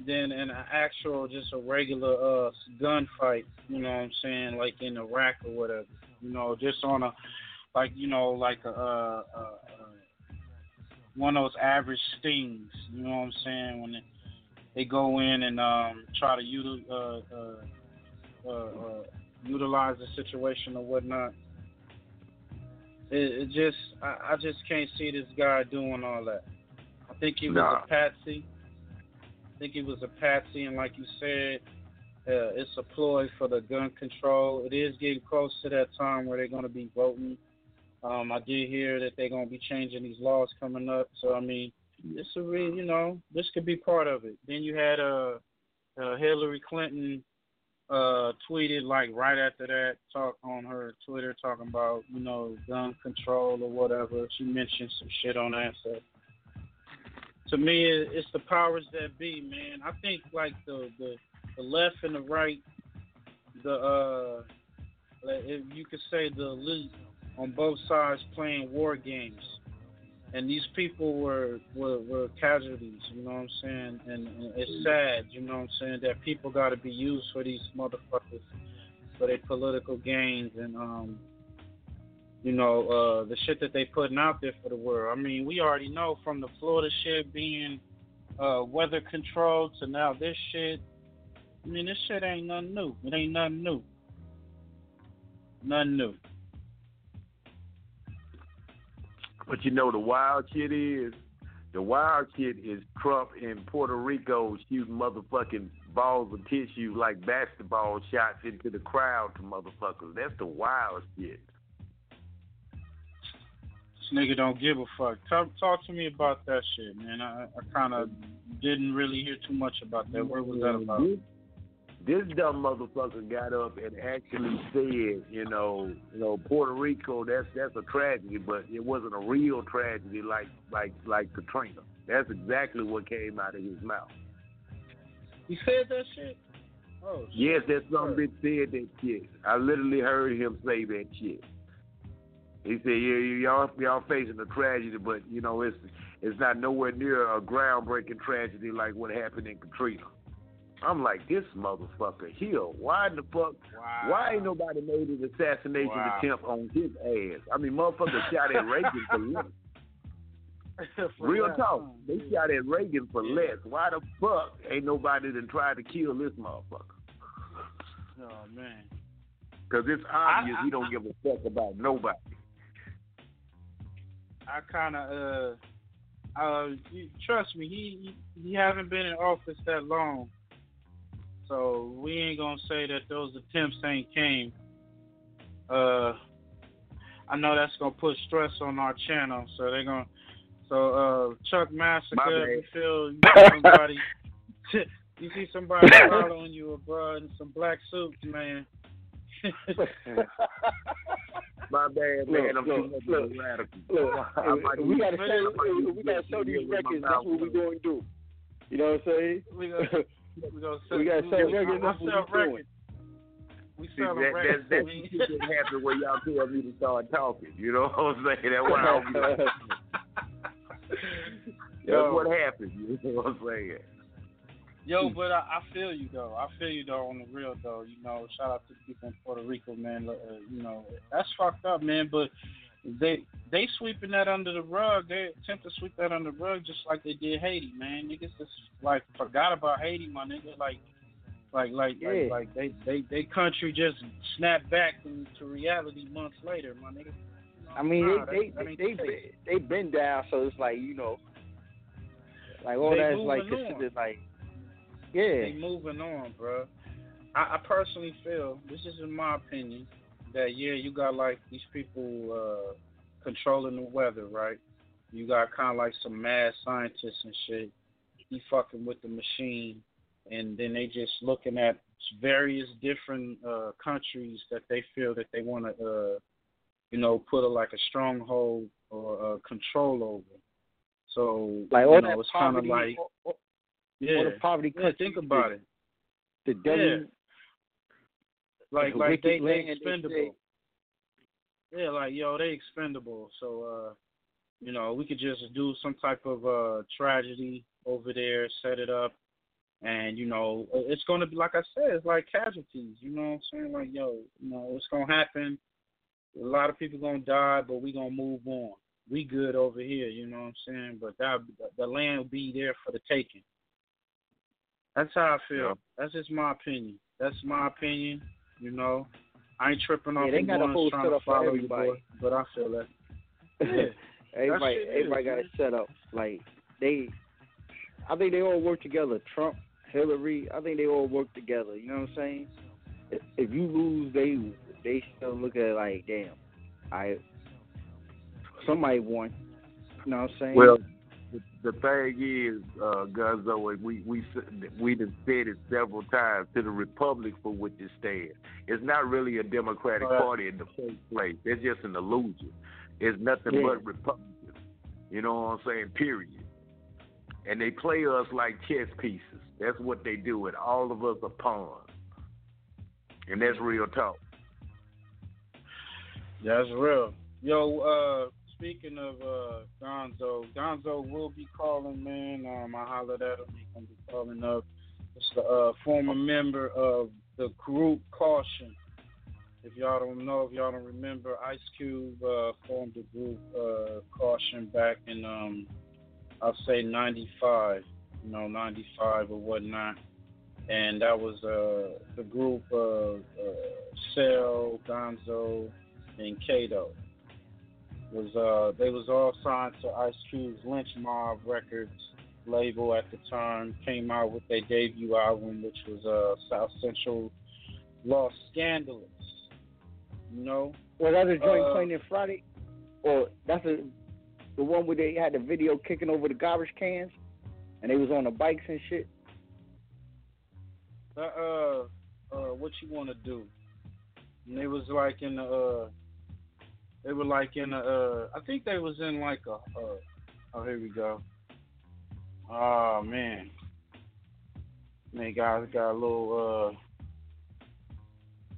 than an actual just a regular uh gunfight, you know what I'm saying, like in Iraq or whatever. You know, just on a like you know, like a uh, uh one of those average stings, you know what I'm saying, when they, they go in and um try to util, uh, uh, uh, uh, utilize the situation or whatnot. It, it just, I, I just can't see this guy doing all that. I think he was Nah. a patsy. I think he was a patsy, and like you said, uh, it's a ploy for the gun control. It is getting close to that time where they're going to be voting. Um, I did hear that they're going to be changing these laws coming up. So I mean, this a real, you know, this could be part of it. Then you had uh, uh Hillary Clinton uh tweeted like right after that talk on her Twitter talking about you know gun control or whatever. She mentioned some shit on that. So to me, it's the powers that be, man. I think like the the, the left and the right, the uh, if you could say the elite on both sides playing war games. And these people were, were were casualties, you know what I'm saying? And, and it's sad, you know what I'm saying, that people got to be used for these motherfuckers for their political gains and um, you know, uh, the shit that they putting out there for the world. I mean, we already know from the Florida shit being uh, weather controlled to now this shit. I mean, this shit ain't nothing new. It ain't nothing new. Nothing new. But you know the wild shit is the wild shit is Trump in Puerto Rico shooting motherfucking balls of tissue like basketball shots into the crowd to motherfuckers. That's the wild shit. This nigga don't give a fuck. Talk, talk to me about that shit, man. I, I kind of didn't really hear too much about that. What was that about? This, dumb motherfucker got up and actually said, you know, you know, Puerto Rico, that's that's a tragedy, but it wasn't a real tragedy like like like Katrina. That's exactly what came out of his mouth. He said that shit. Oh, shit. Yes, that some bitch said that shit. I literally heard him say that shit. He said, "Yeah, y'all y'all facing a tragedy, but you know it's it's not nowhere near a groundbreaking tragedy like what happened in Katrina." I'm like, this motherfucker here. Why the fuck? Why ain't nobody made an assassination Wow. attempt on his ass? I mean, motherfucker shot at Reagan for less. Real talk. huh? They shot at Reagan for less. Why the fuck ain't nobody that tried to kill this motherfucker? Oh man. Because it's obvious I- he don't give a fuck about nobody. I kind of uh, uh, trust me, he he he haven't been in office that long, so we ain't gonna say that those attempts ain't came. Uh, I know that's gonna put stress on our channel, so they're gonna. So uh, Chuck Massacre, My if bad. you feel you see somebody, you see somebody following you abroad in some black suits, man. My bad, Look, man. I'm look, too much look, of a radical. Look, I we gotta show, we gotta show these records. That's what we closed. going to do. You know what I'm saying? We gonna, we sell, We gotta we- sell we- records, I that's what sell we doing. records. We See, sell that, records. that, that shit didn't happen where y'all tell me to start talking. You know what I'm saying? That's why I don't be like, That's Yo. what happened. You know what I'm saying? Yo, but I, I feel you though. I feel you though on the real though. You know, shout out to the people in Puerto Rico, man. Uh, you know, that's fucked up, man. But they they sweeping that under the rug. They attempt to sweep that under the rug just like they did Haiti, man. Niggas just like forgot about Haiti, my nigga. Like, like, like, Yeah. like, like they they they country just snapped back into reality months later, my nigga. I mean, Nah, they they they the they, been, they been down, so it's like you know, like all that's like on. considered like, yeah. They moving on, bro. I, I personally feel this is in my opinion that yeah, you got like these people uh, controlling the weather, right? You got kind of like some mad scientists and shit. He fucking with the machine, and then they just looking at various different uh, countries that they feel that they want to, uh, you know, put a, like a stronghold or uh, control over. So like you all know, that it's kind of like all, all, yeah, all the poverty. yeah. Think about it. The Delhi, like like they they land, they expendable. Yeah, like yo, they expendable. So uh, you know, we could just do some type of uh tragedy over there, set it up, and you know, it's gonna be like I said, it's like casualties. You know what I'm saying? Like yo, you know, it's gonna happen. A lot of people gonna die, but we gonna move on. We good over here, you know what I'm saying? But that the land will be there for the taking. That's how I feel. Yeah. That's just my opinion. That's my opinion. You know, I ain't tripping Yeah, off they the got a whole trying setup to for follow you, boy, but I feel that. Yeah. everybody, shit is, everybody got man. it set up. Like they, I think they all work together. Trump, Hillary, I think they all work together. You know what I'm saying? If, if you lose, they they still look at it like, damn, I somebody won. You know what I'm saying? Well, the, thing is, uh, Gonzoe, we we we done said it several times to the republic for which it stands. It's not really a Democratic Right. Party in the first place. It's just an illusion. It's nothing Yeah. but Republicans. You know what I'm saying? Period. And they play us like chess pieces. That's what they do, and all of us are pawns. And that's real talk. That's real. Yo, uh, speaking of uh, Gonzoe, Gonzoe will be calling, man. Um, I hollered at him. He's gonna be calling up. It's the uh, former member of the group Kausion. If y'all don't know, if y'all don't remember, Ice Cube uh, formed the group uh, Kausion back in, um, I'll say '95. You know, '95 or whatnot. And that was uh, the group of uh, Cel, Gonzoe, and Kaydo was uh they was all signed to Ice Cube's Lench Mob Records label at the time. Came out with their debut album, which was uh South Central Los Skanless. You know, well, that's a joint uh, playing in Friday, or that's a the one where they had the video kicking over the garbage cans, and they was on the bikes and shit. that, uh, uh, what you want to do? And they was like in the, uh, they were like in a, uh, I think they was in like a, uh, oh here we go. Oh man. Man, guys, got a little. uh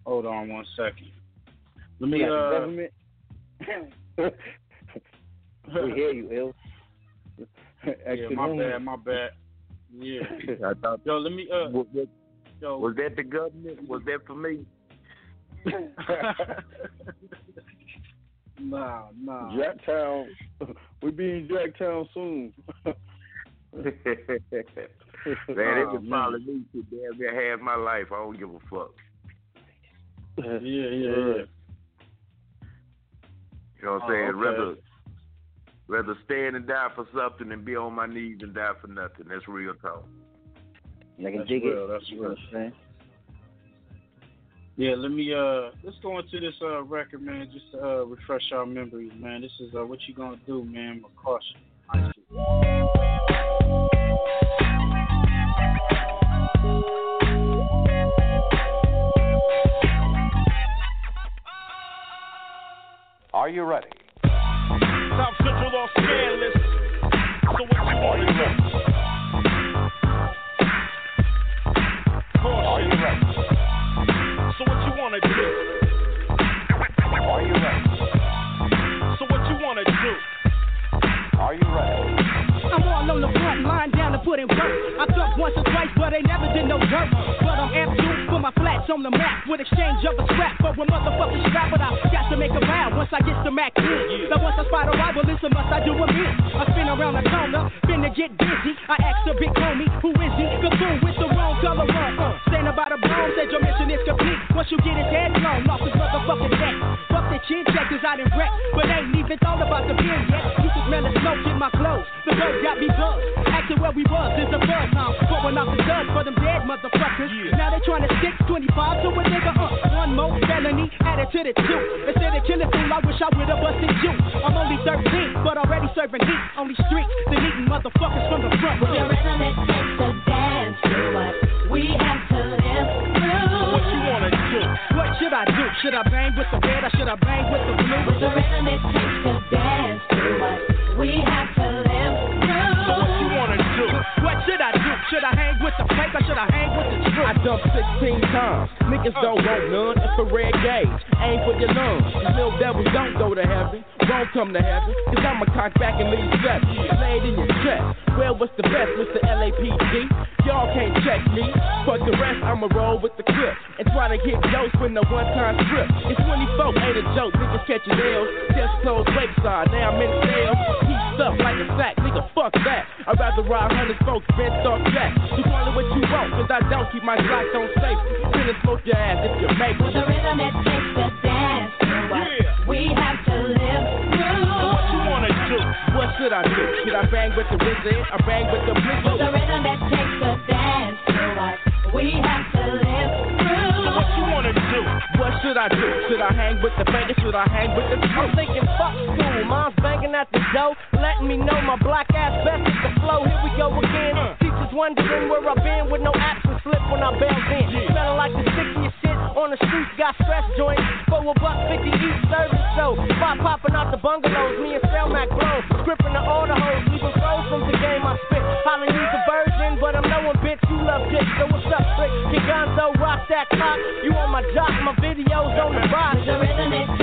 Hold on one second. Let me. Uh government. we hear you, ill. Yeah, my bad, my bad. Yeah. I thought. Yo, let me. Uh, was, was, yo, was that the government? Was that for me? Nah, nah. Jacktown. we be in Jacktown soon. man, they Oh, been following me for damn near half my life. I don't give a fuck. yeah, yeah, yeah. You know what I'm Oh, saying? okay. Rather rather stand and die for something than be on my knees and die for nothing. That's real talk. I can That's dig real, it. that's You know Yeah, let me uh let's go into this uh record, man, just to uh refresh our memories, man. This is uh what you gonna do, man, with Kausion. Are you ready? South Central off scan list. So what you want to do? On the front line down to put in work. I thought once or twice, but they never did no dirt. But I'm to put my flats on the map with exchange of a scrap. But when motherfuckers strap it out, got to make a vow once I get the Mac in. Now once I spot a rival, it's a must I do a miss. I spin around the corner, finna get busy. I ask a big homie, who is he? Gaboon with the wrong color on. Uh, standing by the bone, said your mission is complete. Once you get his head blown off his motherfucking neck. Fuck the chin checkers out in wreck, but ain't even thought about the bin yet. You can smell the smoke in my clothes. The bird got me buzzed. Asking where we was is the first time. Pouring off the duds for them dead motherfuckers. Now they trying to stick 25 to a nigga. Uh, one more felony added to the two. Instead of killing fool, I wish I would've busted you. I'm only 13, but already serving heat on these streets. The eating motherfuckers from the front. With the rhythm it takes to dance to what we have to live through. What should I do? Should I bang with the red or should I bang with the blue? With the rhythm it takes to dance to what we have to should I? Hang with the fake or should I hang with the truth? I dumped 16 times. Niggas uh. don't want none. It's a red gauge. Aim for your lungs. These little devils don't go to heaven. Won't come to heaven. Cause I'ma cock back and leave stress. Laid in your chest. Well, what's the best, Mr. LAPD? Y'all can't check me. Fuck the rest, I'ma roll with the clip. And try to hit jokes with no one time script. It's 24, ain't a joke. Niggas catching L's. Just closed Lakeside. Now I'm in sales. Heat like a sack. Nigga, fuck that. I'd rather ride hundred folks, bent off jack. You call it what you want, cause I don't keep my Glocks on safe. Finna smoke your ass if you make With the rhythm it takes to dance to we have to live through. What you want to do? What should I do? Should I bang with the wizard or bang with the blizzard? the rhythm it takes to dance to we have to live What should I do? Should I hang with the banker? Should I hang with the I'm thinking fuck school. Mom's banging at the door, letting me know my black ass best is the flow. Here we go again. Teachers wondering where I've been with no absence slip when I bailed in. Smelling like the stickiest shit on the streets. Got stress joints for a buck fifty each service. So by popping out the bungalows, me and that clock. You on my jock, my videos on the box. Rhythm it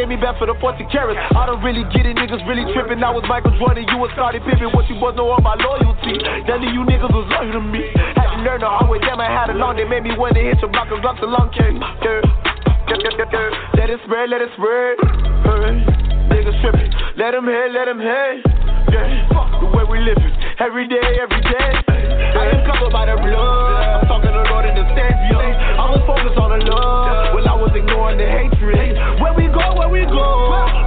gave me back for the 40 carats. I don't really get it, niggas really tripping. I was Michael Jordan, you was Scottie Pippen. What you boys know all my loyalty? None of you niggas was loyal to me. Had to learn the hard way. Damn, I had a long day. Made me want to hit your block and drop the long cake. Let it spread, let it spread. Hey. Niggas tripping. Let them hit, let them hit. Yeah. The way we living. Every day, every day. I am covered by the blood. Talking the Lord and the Savior. I was focused on the love. While I was ignoring the hatred. Where we go, where we go.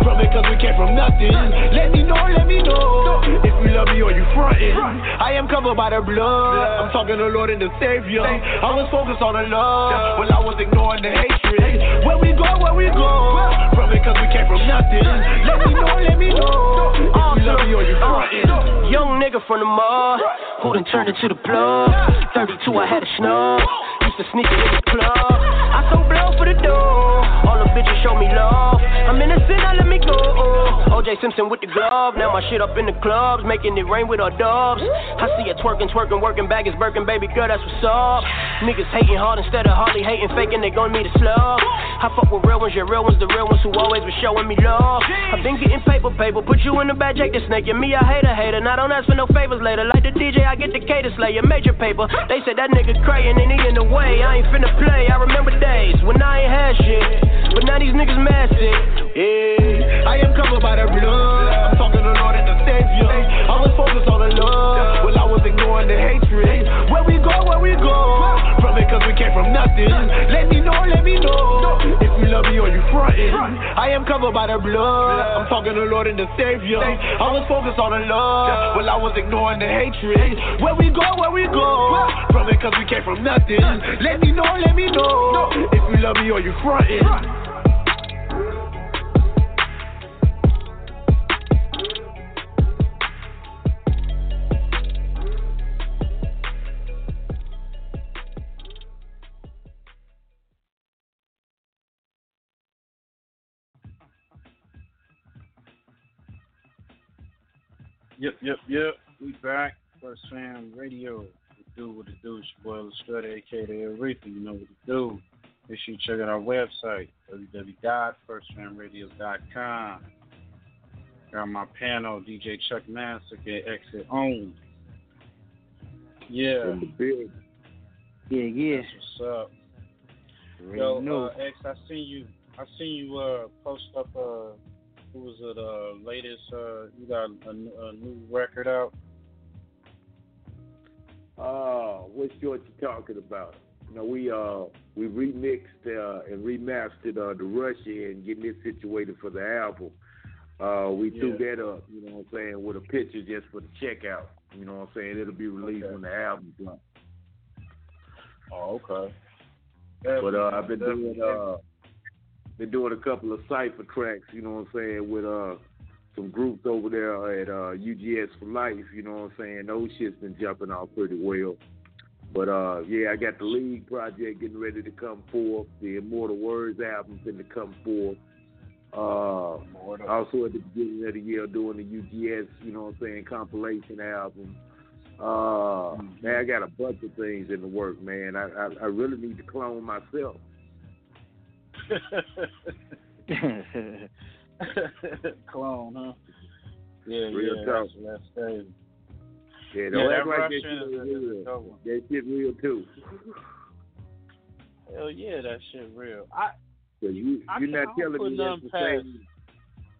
From it cause we came from nothing. Let me know, let me know. If you love me or you frontin'. I am covered by the blood. I'm talking to the Lord and the Savior. I was focused on the love. While I was ignoring the hatred. Where we go, where we go. From it cause we came from nothing. Let me know, let me know. If you love me or you frontin'. Young nigga from the mall, who done turned into the plug. 32, I had a snub. Used to sneak it in the club. I so blow for the door. All the bitches show me love. I'm innocent, now let me go. OJ Simpson with the glove. Now my shit up in the clubs, making it rain with our dubs. I see it twerking, twerking, working back is Birkin, baby girl, that's what's up. Niggas hating hard instead of hardly hating, faking, they gon' need a slug. I fuck with real ones, your real ones, the real ones who always been showing me love. I've been getting paper, paper, put you in the bag, Jake the snake. And me, I hate a hater, now don't ask for no favors later. DJ, I get the cater slayer, major paper. They said that nigga crayin' and he in the way. I ain't finna play, I remember days when I ain't had shit. But now these niggas mad sick. Yeah, I am covered by the blood. I'm talking to the Lord and the Savior. I was focused on the love. While I was ignoring the hatred. Where we go, where we go. It cause we came from nothing. Let me Covered by the blood. I'm talking to the Lord and the Savior. I was focused on the love. While I was ignoring the hatred. Where we go, where we go. From it cause we came from nothing. Let me know, let me know. If you love me or you frontin'. Yep, yep, yep. We back. First Fam Radio. We do what it do. It's your boy Illustrator, aka the Aretha. You know what to do. Make sure you check out our website, www.firstfamradio.com. Got my panel, DJ Chuck Master, get exit on. Yeah. In the building. Yeah, yeah. That's what's up. Already Yo, know. uh, X, I seen you. I seen you uh, post up. Uh, who was it? Uh, latest. Uh, you got a new record out. Uh, what's what you talking about? You know, we uh we remixed uh, and remastered uh, the Russia and getting it situated for the album. Uh, we threw Yeah. that up, you know what I'm saying, with a picture just for the checkout. You know what I'm saying? It'll be released when the album drops. Oh, okay. But uh, I've been doing uh, been doing a couple of cipher tracks, you know what I'm saying, with uh some groups over there at uh UGS for Life, you know what I'm saying. Those shit's been jumping off pretty well. But uh yeah, I got the League project getting ready to come forth. The Immortal Words album's going to come forth. Uh, also at the beginning of the year doing the UGS, you know what I'm saying, compilation album. Uh, man, I got a bunch of things in the work, man. I I, I really need to clone myself. Clone, huh? Yeah, Real yeah. talk. That's, that's crazy. Yeah, Yeah, don't that act like that Russian shit is- ain't is a real. That shit real too. Hell yeah, that shit real. I So you I you're can't- not I don't telling me nothing that's the past- same.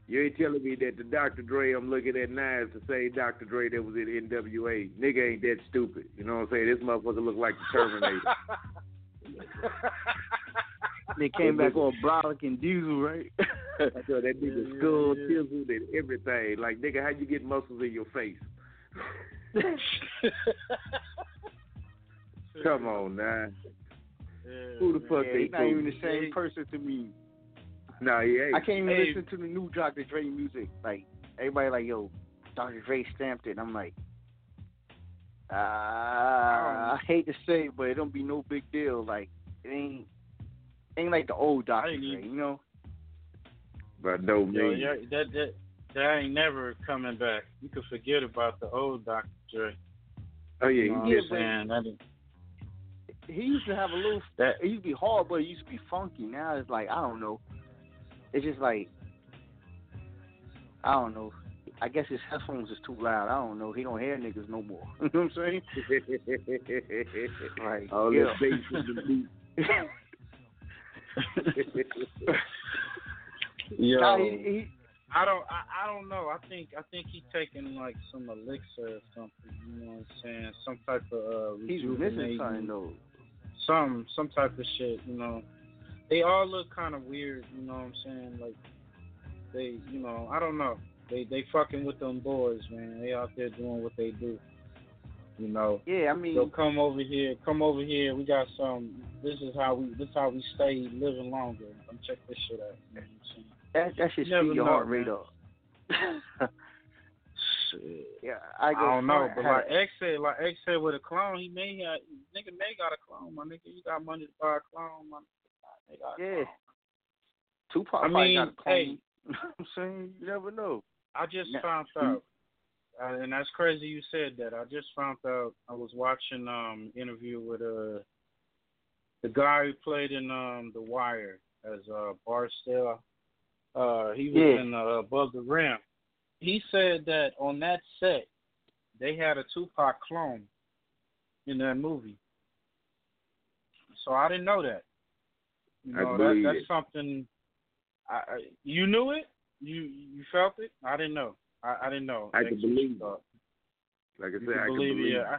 You ain't telling me that the Dr. Dre I'm looking at now is the same Dr. Dre that was in NWA. Nigga ain't that stupid. You know what I'm saying? This motherfucker look like the Terminator. they came back all brolic and diesel, right? I saw that nigga skull chiseled and everything. Like nigga, how you get muscles in your face? Come on now. Who the fuck yeah, they he's not even the same person to me. Nah, he ain't. I can't even Hey. listen to the new Dr. Dre music. Like everybody, like yo, Dr. Dre stamped it. I'm like, uh, I hate to say it, but it don't be no big deal. Like it ain't ain't like the old Dr. Dre, you know? But no Yo, means. yeah, that that that ain't never coming back. You can forget about the old Dr. Dre. Oh yeah, You know he what did. I'm saying? That is- He used to have a little. That- it used to be hard, but it used to be funky. Now it's like I don't know. It's just like I don't know. I guess his headphones is too loud. I don't know. He don't hear niggas no more. you know what I'm saying? Right. All yeah. that bass in the beat. Yo, Nah, he- he- I don't, I, I don't know. I think, I think he taking like some elixir or something. You know what I'm saying? Some type of uh, He's missing rejuvenating- something though. Some, some type of shit. You know, they all look kind of weird. You know what I'm saying? Like they, you know, I don't know. They, they fucking with them boys, man. They out there doing what they do. You know. Yeah, I mean, So come over here, come over here. We got some. This is how we. This is how we stay living longer. Come check this shit out. You know what I'm saying? that that should speed your know, heart rate up. yeah, I I, don't know, but like X said, like X said with a clone, he may have nigga may got a clone, my nigga. You got money to buy a clone, my nigga. Got a yeah. clone. Tupac I mean, got a clone. hey. you know what I'm saying? You never know. I just Yeah. found mm. out, uh, and that's crazy you said that. I just found out. I was watching um interview with uh the guy who played in um The Wire as uh Barksdale. Uh, he was Yeah. in uh, Above the Rim. He said that on that set they had a Tupac clone in that movie. So I didn't know that. You I know, that, that's it. something. I, I you knew it. You you felt it. I didn't know. I, I didn't know. I That's can believe it. Like I said, I can believe believe it. it. Yeah, I,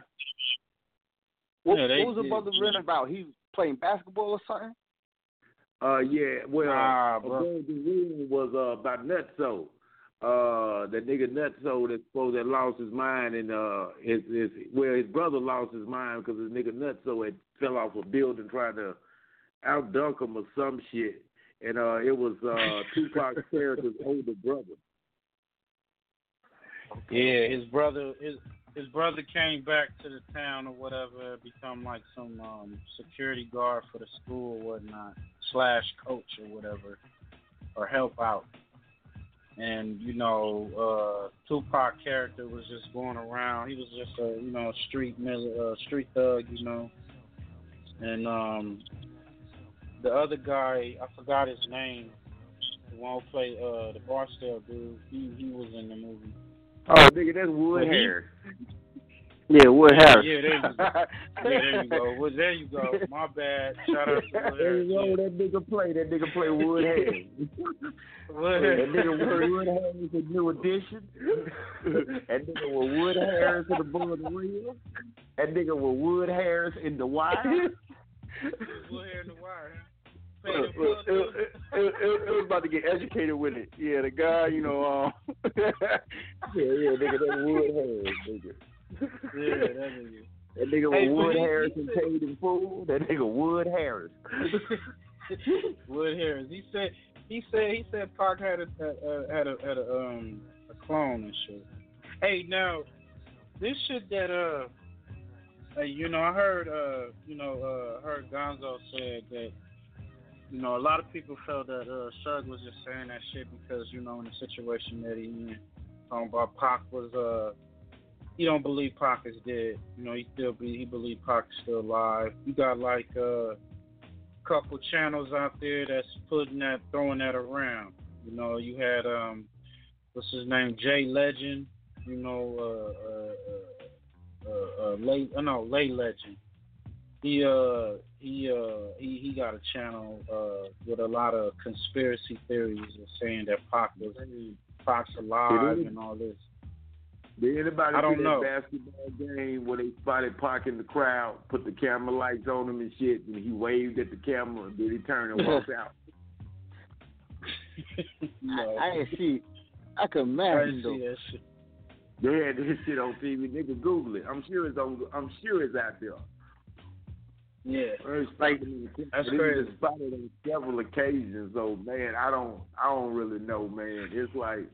What, Yeah, they what was did. above the rim about? He was playing basketball or something? Uh, yeah. Well, Nah, uh, bro. The Rim was uh, about Nutso. Uh, that nigga Nutso that supposed that lost his mind and uh, his his well, his brother lost his mind because his nigga Nutso had fell off a building trying to outdunk him or some shit, and uh, it was uh, Tupac's character's older brother. Yeah. His brother his his brother came back to the town or whatever, become like some um security guard for the school or whatnot, slash coach or whatever, or help out. And you know, uh Tupac character was just going around. He was just a you know street uh, street thug, you know. And um the other guy, I forgot his name. The one who played uh the Barksdale dude. He he was in the movie. Oh, nigga, that's Wood he- Yeah, Wood Harris. Yeah, there you go. Yeah, there you go. Well, there you go. My bad. Shout out to Wood There you go. That nigga play. That nigga play Wood Harris. Wood That nigga Harris. Wood Harris in New Edition. that nigga was Wood Harris in the Bull the Real. That nigga was Wood Harris in The Wire. Wood Harris in the wire. Huh? It, it, the Bull, too. it, it, it, it was about to get educated with it. Yeah, the guy, you know, um, yeah, yeah, nigga, that Wood Harris, nigga. Yeah, that nigga. That nigga Hey, was Wood Harris and said- Paid in Full. That nigga Wood Harris. Wood Harris. He said he said he said Pac had a uh, had a had a um a clone and shit. Hey, now this shit that uh, hey, you know I heard uh you know uh heard Gonzoe said that you know a lot of people felt that uh Suge was just saying that shit because you know in the situation that he in talking about Pac was uh he don't believe Pac is dead. You know he still be he believe Pac is still alive. You got like uh couple channels out there that's putting that, throwing that around. You know, you had um, what's his name, Jay Legend. You know, uh, uh, uh, uh, Lay, uh, no, Lay Legend. He uh, he uh, he he got a channel uh with a lot of conspiracy theories of saying that Pac was Pac's alive and all this. Did anybody I don't see know. that basketball game where they spotted Pac in the crowd, put the camera lights on him and shit, and he waved at the camera, and then he turned and walked out? I, I didn't see. I could I imagine didn't though. see that shit. They had this shit on TV. Nigga, Google it. I'm sure it's on. I'm sure it's out there. Yeah. It's like, that's crazy. spotted on several occasions. So man, I don't, I don't really know, man. It's like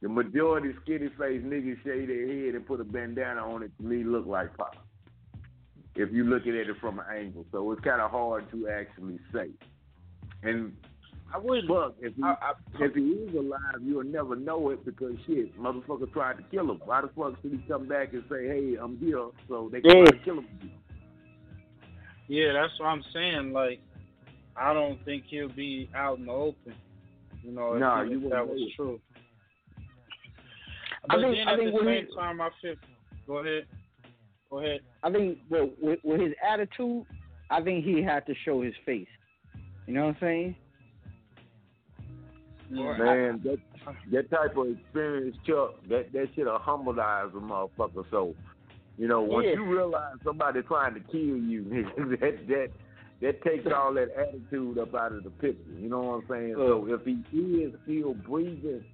the majority skinny face niggas shave their head and put a bandana on it. To me, look like Pop. If you looking at it from an angle, so it's kind of hard to actually say. And I would fuck if he, I, I, if he is alive, you'll never know it because shit, motherfucker tried to kill him. Why the fuck should he come back and say, "Hey, I'm here," so they can Yeah. try to kill him? Again? Yeah, that's what I'm saying. Like, I don't think he'll be out in the open. You know, if, Nah, if you that wouldn't was know it. true. I think- then I think the when same he- time, I feel. Go ahead. Go ahead. I think well, with, with his attitude, I think he had to show his face. You know what I'm saying? Man, that that type of experience, Chuck, that that shit'll humanize a motherfucker. So, you know, once Yeah. you realize somebody trying to kill you, that that that takes all that attitude up out of the picture. You know what I'm saying? So if he is still breathing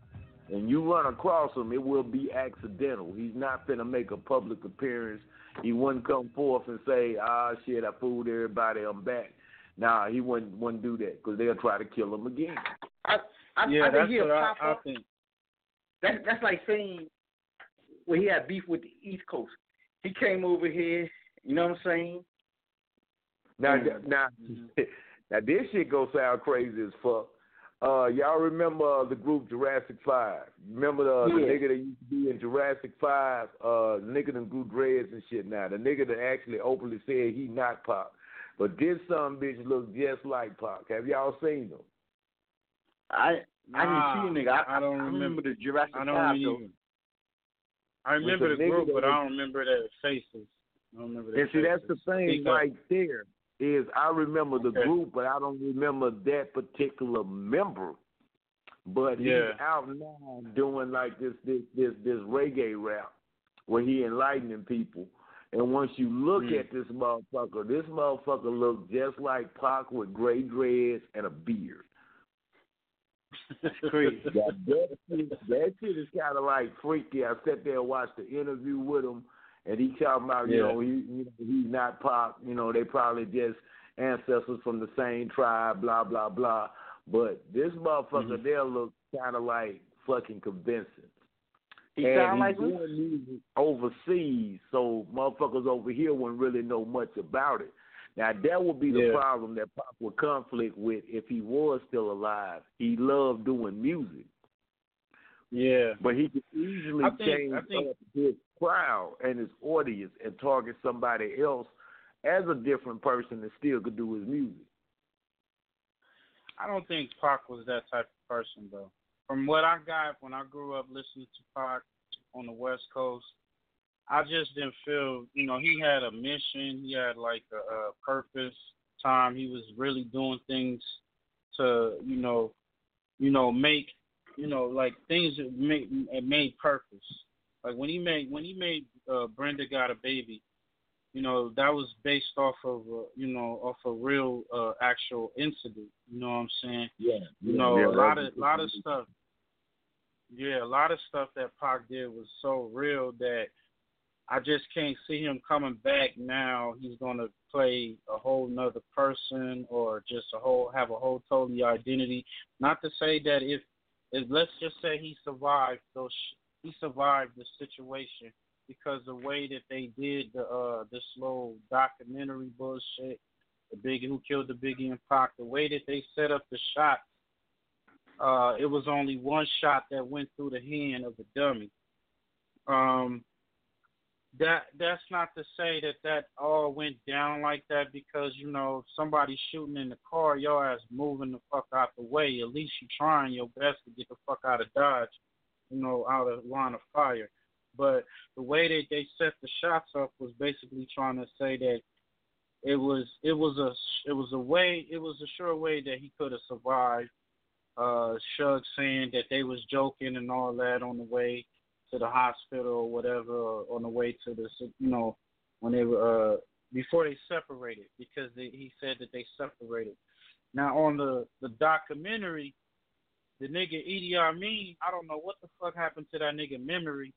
and you run across him, it will be accidental. He's not gonna make a public appearance. He wouldn't come forth and say, "Ah, shit, I fooled everybody. I'm back." Nah, he wouldn't wouldn't do that because they'll try to kill him again. I, I, yeah, I think that's he'll what I, pop I up. think. That, that's like saying when he had beef with the East Coast. He came over here. You know what I'm saying? Now, Mm. now, now, this shit gonna sound crazy as fuck. Uh, y'all remember uh, the group Jurassic Five? Remember the, the nigga that used to be in Jurassic Five? Uh, the nigga that grew dreads and shit. Now, the nigga that actually openly said he not Pac, but this some bitch look just like Pac. Have y'all seen him? I I didn't see a nigga. I, I don't I remember the Jurassic I don't Five even. I remember the group, but I don't remember their faces. I don't remember their And see, that's the faces. thing right there is I remember the Okay. group, but I don't remember that particular member. But Yeah. he's out now doing like this this this this reggae rap where he enlightening people. And once you look Mm. at this motherfucker, this motherfucker looks just like Pac with gray dreads and a beard. Crazy. that, that, shit, that shit is kind of like freaky. I sat there and watched the interview with him, and he talking about, you know, he, you know, he's not pop. You know, they probably just ancestors from the same tribe, blah blah blah. But this motherfucker Mhm. there looks kind of like fucking convincing. He and sound he's like doing music overseas, so motherfuckers over here wouldn't really know much about it. Now that would be the Yeah. problem that Pop would conflict with if he was still alive. He loved doing music, Yeah. but he could easily I think- change I think- his crowd and his audience and target somebody else as a different person that still could do his music. I don't think Pac was that type of person though. From what I got when I grew up listening to Pac on the West Coast, I just didn't feel, you know, he had a mission, he had like a, a purpose. Time he was really doing things to, you know, you know, make, you know, like things that made made purpose. Like when he made when he made uh, Brenda got a baby, you know, that was based off of uh, you know off a real uh, actual incident. You know what I'm saying? Yeah, You yeah, know, yeah, a lot of a lot of stuff. Yeah, a lot of stuff that Pac did was so real that I just can't see him coming back now. He's gonna play a whole nother person or just a whole have a whole totally identity. Not to say that if, if let's just say he survived those he survived the situation because the way that they did the uh this little documentary bullshit, the Biggie who killed the Biggie and Pac, the way that they set up the shot, uh, it was only one shot that went through the hand of the dummy. Um, that that's not to say that that all went down like that because you know somebody shooting in the car, your ass moving the fuck out the way. At least you trying your best to get the fuck out of dodge, you know, out of line of fire. But the way that they set the shots up was basically trying to say that it was it was a it was a way it was a sure way that he could have survived. Uh, Suge saying that they was joking and all that on the way, to the hospital or whatever, on the way to the you know when they were uh before they separated because they, he said that they separated. Now on the the documentary, the nigga E.D.I. Mean, I don't know what the fuck happened to that nigga memory,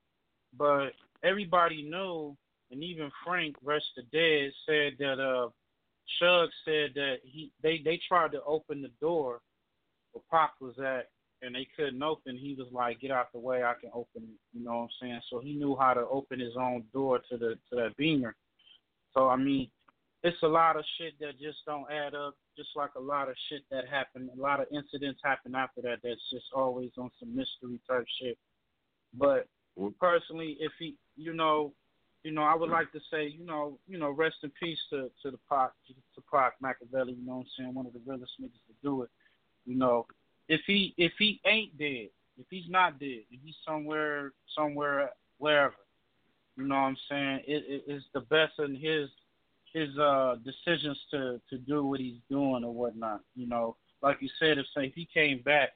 but everybody knew, and even Frank, rest the dead, said that uh Suge said that he they they tried to open the door where Pac was at and they couldn't open. He was like, "Get out the way, I can open it." You know what I'm saying? So he knew how to open his own door to the to that beamer. So I mean, it's a lot of shit that just don't add up. Just like a lot of shit that happened, a lot of incidents happen after that. That's just always on some mystery type shit. But mm-hmm. personally, if he, you know, you know, I would like to say, you know, you know, rest in peace to to the Pac, to Pac Makaveli. You know what I'm saying? One of the realest niggas to do it. You know, if he if he ain't dead, if he's not dead, if he's somewhere somewhere wherever, you know what I'm saying? It, it it's the best in his his uh decisions to to do what he's doing or whatnot. You know, like you said, if say if he came back,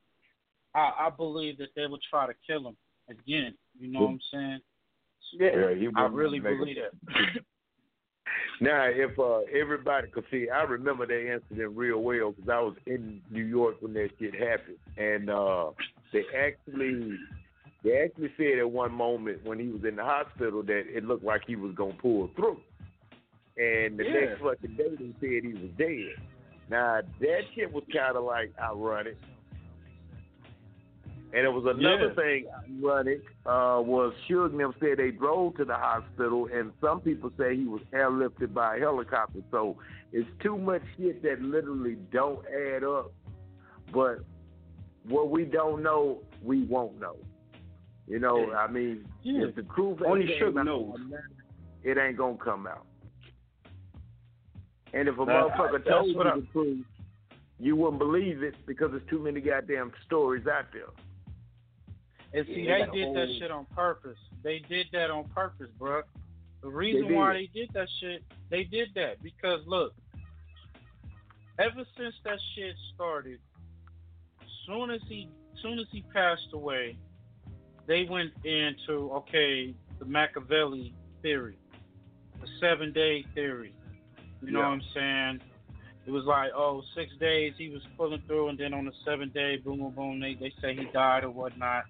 I I believe that they would try to kill him again. You know what I'm saying? Yeah, he I really believe it. that. Now, if uh, everybody could see, I remember that incident real well because I was in New York when that shit happened, and uh, they actually they actually said at one moment when he was in the hospital that it looked like he was gonna pull through, and the Yeah. next fucking day they said he was dead. Now that shit was kind of like ironic. And it was another Yeah. thing ironic uh, was Suge and them said they drove to the hospital, and some people say he was airlifted by a helicopter. So it's too much shit that literally don't add up. But what we don't know, we won't know. You know, I mean, Yeah. if the truth Only Suge knows. it ain't gonna come out. And if a That- motherfucker that's told you I- the truth, you wouldn't believe it because there's too many goddamn stories out there. And see, Yeah, they that did that whole- shit on purpose. They did that on purpose, bro. The reason They why they did that shit, they did that because look, ever since that shit started, soon as he, soon as he passed away, they went into okay the Makaveli theory, the seven day theory. You know Yeah. what I'm saying? It was like, oh, six days he was pulling through, and then on the seventh day, boom, boom, boom, they they say he died or whatnot.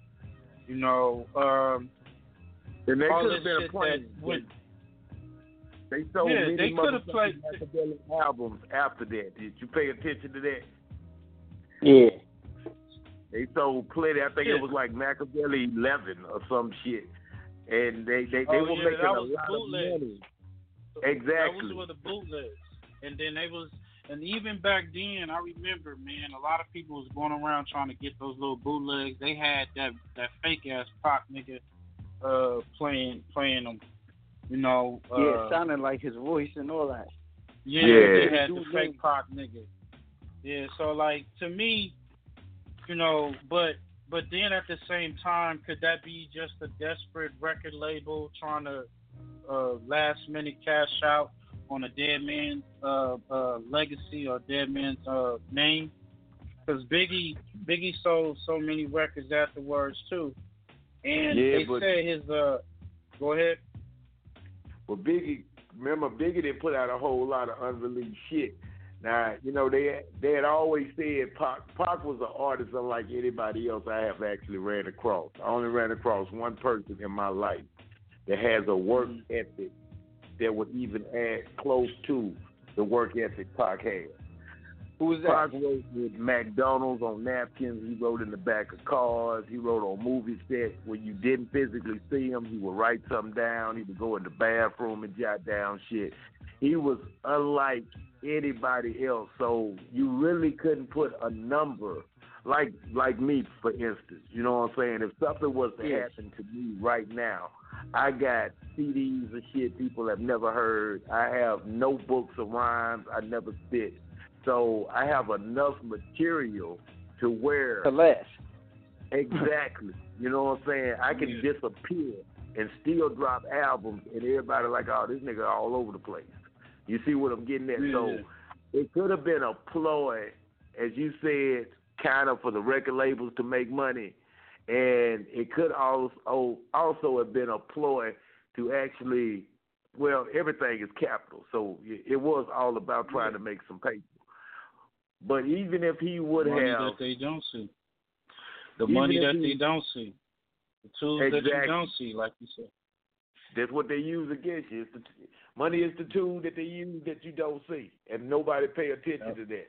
You know, um, And they could have been a shit plan. They sold Yeah, many they coulda played- Makaveli albums after that. Did you pay attention to that? Yeah. They sold plenty. I think Yeah. it was like Makaveli 11 or some shit. And they they, they Oh, were yeah, making a lot bootleg. of money. Exactly. That Exactly. was with the bootlegs, and then they was, and even back then, I remember, man, a lot of people was going around trying to get those little bootlegs. They had that that fake ass pop nigga, uh, playing playing them. You know, uh, yeah, it sounded like his voice and all that. Yeah, Yeah. they had the fake Pac nigga. Yeah, so like to me, you know, but but then at the same time, could that be just a desperate record label trying to uh, last minute cash out on a dead man's uh, uh, legacy or dead man's uh, name? Because Biggie Biggie sold so many records afterwards too, and Yeah, they but- said his uh, go ahead. Well, Biggie, remember Biggie didn't put out a whole lot of unreleased shit. Now, you know they they had always said Pac, Pac was an artist unlike anybody else I have actually ran across. I only ran across one person in my life that has a work ethic that would even add close to the work ethic Pac had. Who's Pac wrote with McDonald's on napkins. He wrote in the back of cars. He wrote on movie sets where you didn't physically see him. He would write something down. He would go in the bathroom and jot down shit. He was unlike anybody else. So you really couldn't put a number like like me, for instance. You know what I'm saying? If something was to Yes. happen to me right now, I got CDs of shit people have never heard. I have notebooks of rhymes I never spit. So I have enough material to where To last. exactly. You know what I'm saying? I can Yeah. disappear and still drop albums, and everybody like, oh, this nigga all over the place. You see what I'm getting at? So it could have been a ploy, as you said, kind of for the record labels to make money, and it could also also have been a ploy to actually, well, everything is capital, so it was all about trying to make some paper. But even if he would have money have, that they don't see. The money that he- they don't see. The tools that you don't see, like you said. That's what they use against you. It's the, money is the tool that they use that you don't see, and nobody pay attention to that.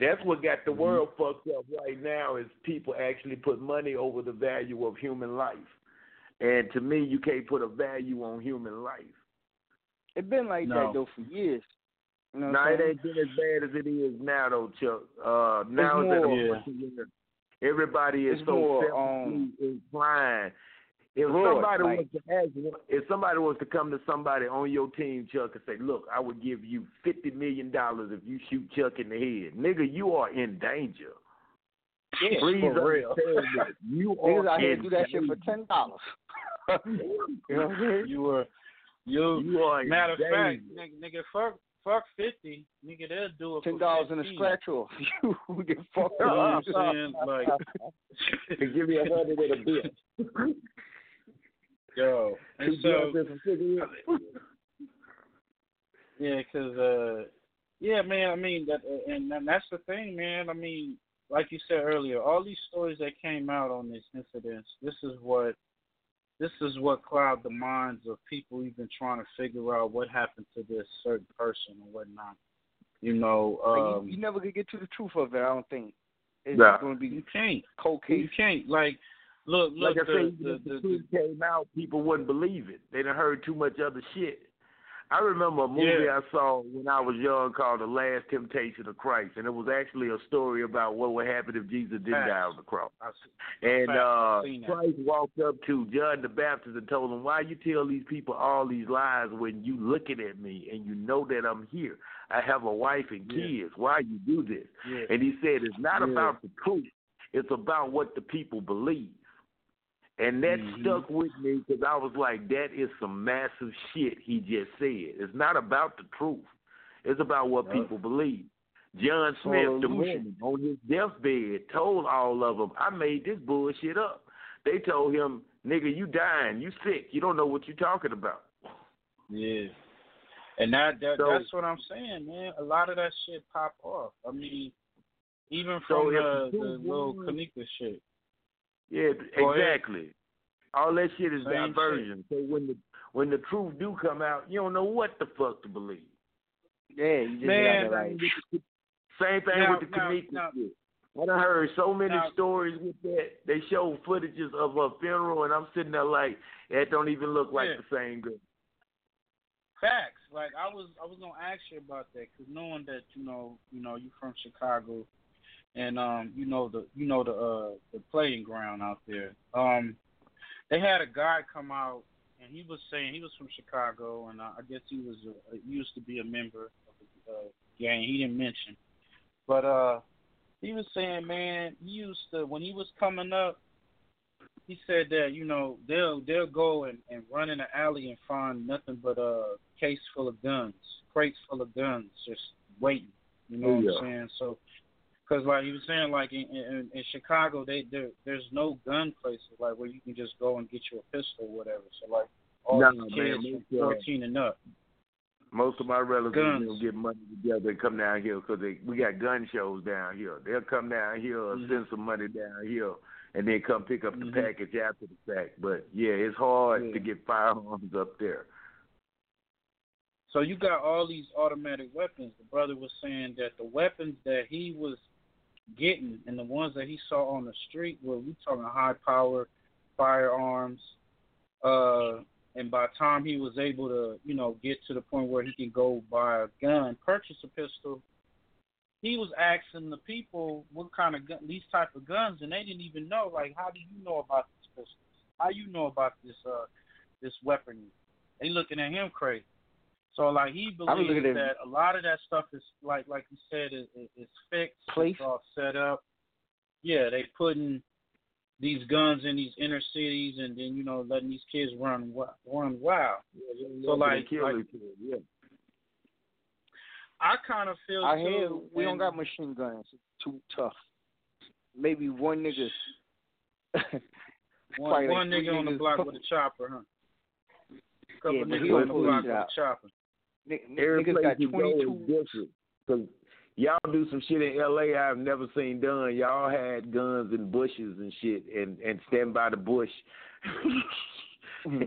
That's what got Mm-hmm. the world fucked up right now is people actually put money over the value of human life. And to me, you can't put a value on human life. It's been like No. that though for years. You know what Now it ain't been as bad as it is now, though, Chuck. Uh, now It's that more- everybody is It's so more, selfishly inclined. If broad, somebody like- was to ask, if somebody was to come to somebody on your team, Chuck, and say, "Look, I would give you fifty million dollars if you shoot Chuck in the head," nigga, you are in danger. Yeah, Please for real. You Niggas are out here do that shit for ten dollars. you know what? You were you, You are matter of fact, nigga, nigga fuck fuck fifty, nigga they'll do it Ten dollars in a 15. scratch off. You get fucked You know what I'm saying? Like give you a hundred and a bit. Yo. And so blunts and some cigarettes. Yeah, 'cause uh, yeah, man. I mean that, uh, and, and that's the thing, man. I mean, like you said earlier, all these stories that came out on this incident, this is what, this is what cloud the minds of people even trying to figure out what happened to this certain person or whatnot. You know, Like, um, you, you never could get to the truth of it. I don't think. It's Nah. going to be you can't, cold case. you can't. Like, look, Like I the, said, even the, if the, the, truth came out, people wouldn't believe it. They done heard too much other shit. I remember a movie Yeah. I saw when I was young called The Last Temptation of Christ, and it was actually a story about what would happen if Jesus didn't Facts. die on the cross. And uh. Christ walked up to John the Baptist and told him, "Why you tell these people all these lies when you looking at me and you know that I'm here? I have a wife and Yeah. kids. Why you do this?" Yeah. And he said, "It's not Yeah. about the truth. It's about what the people believe." And that Mhm. stuck with me because I was like, "That is some massive shit he just said. It's not about the truth. It's about what people believe." John Smith, the illusion. woman on his deathbed, told all of them, "I made this bullshit up." They told him, "Nigga, you dying. You sick. You don't know what you're talking about." Yeah. And that, that So- that's what I'm saying, man. A lot of that shit pop off. I mean, even from if the, the the little Kenneka shit. Yeah, exactly. All that shit is Same diversion. So when the when the truth do come out, you don't know what the fuck to believe. Yeah, you just Man, got it right. Same thing Now- with the now- Kenneka now- shit. I done heard so many now- stories with that. They show footages of a funeral, and I'm sitting there like, that don't even look like Yeah. the same girl. Facts. Like I was, I was gonna ask you about that because knowing that you know, you know, you from Chicago, and um, you know the, you know the, uh, the playing ground out there. Um, they had a guy come out, and he was saying he was from Chicago, and uh, I guess he was, a, he used to be a member of the uh, gang. He didn't mention, but uh, he was saying, man, he used to when he was coming up. He said that you know they'll they'll go and, and run in the alley and find nothing but a case full of guns, crates full of guns, just waiting. You know what Yeah. I'm saying? So, because like he was saying, like in, in in Chicago, they there there's no gun places like where you can just go and get you a pistol or whatever. So like all Nah, these man, kids most, from uh, 14 and up. Most of my relatives Guns. will get money together and come down here because we got gun shows down here. They'll come down here or Mhm. send some money down here and then come pick up Mhm. the package after the fact. But yeah, it's hard Yeah. to get firearms up there. So you got all these automatic weapons. The brother was saying that the weapons that he was getting and the ones that he saw on the street were we talking high power firearms. Uh and by the time he was able to, you know, get to the point where he can go buy a gun, purchase a pistol, he was asking the people what kind of gun these type of guns and they didn't even know, like how do you know about these pistols? How you know about this uh this weaponry? They looking at him crazy. So like he believes looking at- that a lot of that stuff is like like you said is is, is fixed, Place. it's all set up. Yeah, they putting these guns in these inner cities and then you know letting these kids run run wild. So like, kill like each yeah. I kind of feel I too. hear we don't got machine guns. It's too tough. Maybe one nigga. One, Probably like nigga on the block couple- with a chopper, huh? Couple Yeah, niggas on the block with a chopper. N- Every niggas place got you go 22. is different. Cause y'all do some shit in L.A. I've never seen done. Y'all had guns in bushes and shit, and and stand by the bush,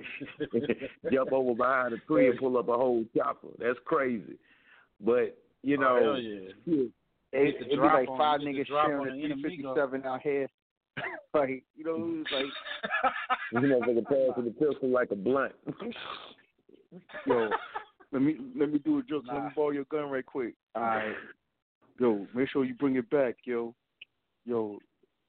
jump over behind a tree and pull up a whole chopper. That's crazy. But you know, oh, yeah. It, it'd be like five the niggas sharing a the 357 out here. like, you know, it was like, you motherfucker passing the pistol like a blunt. yo, let me let me do a joke. Let me borrow your gun right quick. All right. Yo, make sure you bring it back, yo. Yo,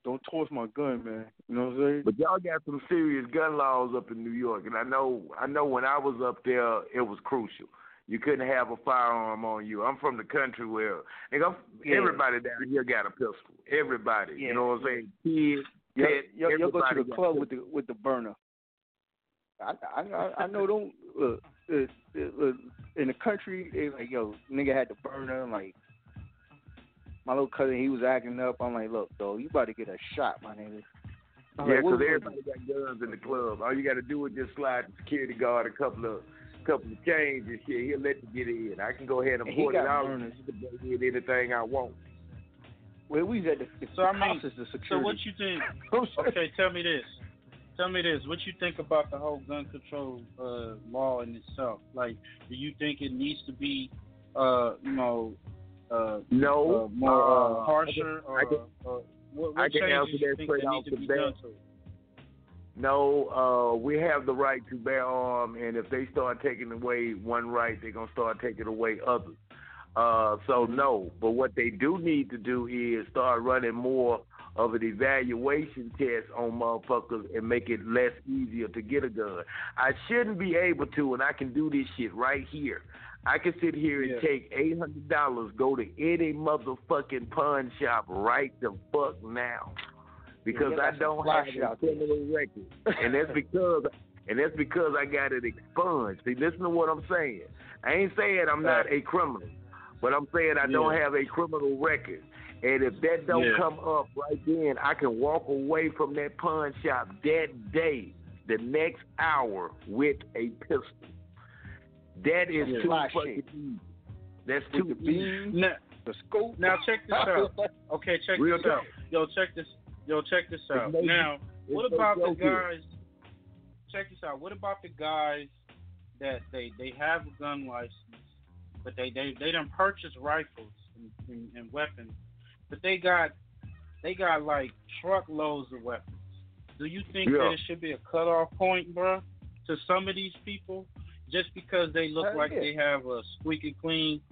don't toss my gun, man. You know what I'm saying? But y'all got some serious gun laws up in New York, and I know I know when I was up there, it was crucial. You couldn't have a firearm on you. I'm from the country where nigga, Yeah. everybody down here got a pistol. Everybody, you know what I'm saying? Kids, Yo, pets, yo, yo go to the club with the with the burner. I I I, I know don't uh, uh, uh, uh, in the country they like yo nigga had the burner like my little cousin he was acting up. I'm like look though you about to get a shot my nigga. I'm Yeah, like, what because we everybody got guns in the club. All you got to do is just slide the security guard a couple of couple of chains and shit. He'll let you get in. I can go ahead and And he pull it got out and bring in anything I want. Well, we was at the, the So I mean, is the security. so what you think? Okay, tell me this. Tell me this. What you think about the whole gun control uh, law in itself? Like, do you think it needs to be, uh, you know, uh, No, uh, more uh, uh, harsher, I can- or, or what, what I can answer that think straight off to the be bat. done to? No, uh, we have the right to bear arm, and if they start taking away one right, they're gonna start taking away others. Uh, so no, but what they do need to do is start running more of an evaluation test on motherfuckers and make it less easier to get a gun. I shouldn't be able to, and I can do this shit right here. I can sit here and Yeah. take eight hundred dollars, go to any motherfucking pawn shop right the fuck now, because got I don't have a criminal record, and that's because and that's because I got it expunged. See, listen to what I'm saying. I ain't saying I'm not a criminal, but I'm saying I don't have a criminal record. And if that don't Yeah. come up right then, I can walk away from that pawn shop that day, the next hour, with a pistol. That is Yeah. too Fly fucking shit. easy. That's with too the easy. Now, the scope. now check this out. Okay, check Real this out. Yo, check this. Yo, check this out. no- Now, what it's no about the joke here. guys? Check this out. What about the guys that they they have a gun license, but they they they done purchase rifles and, and, and weapons, but they got they got like truckloads of weapons. Do you think Yeah. that it should be a cutoff point, bro, to some of these people just because they look Hell like yeah. they have a squeaky clean?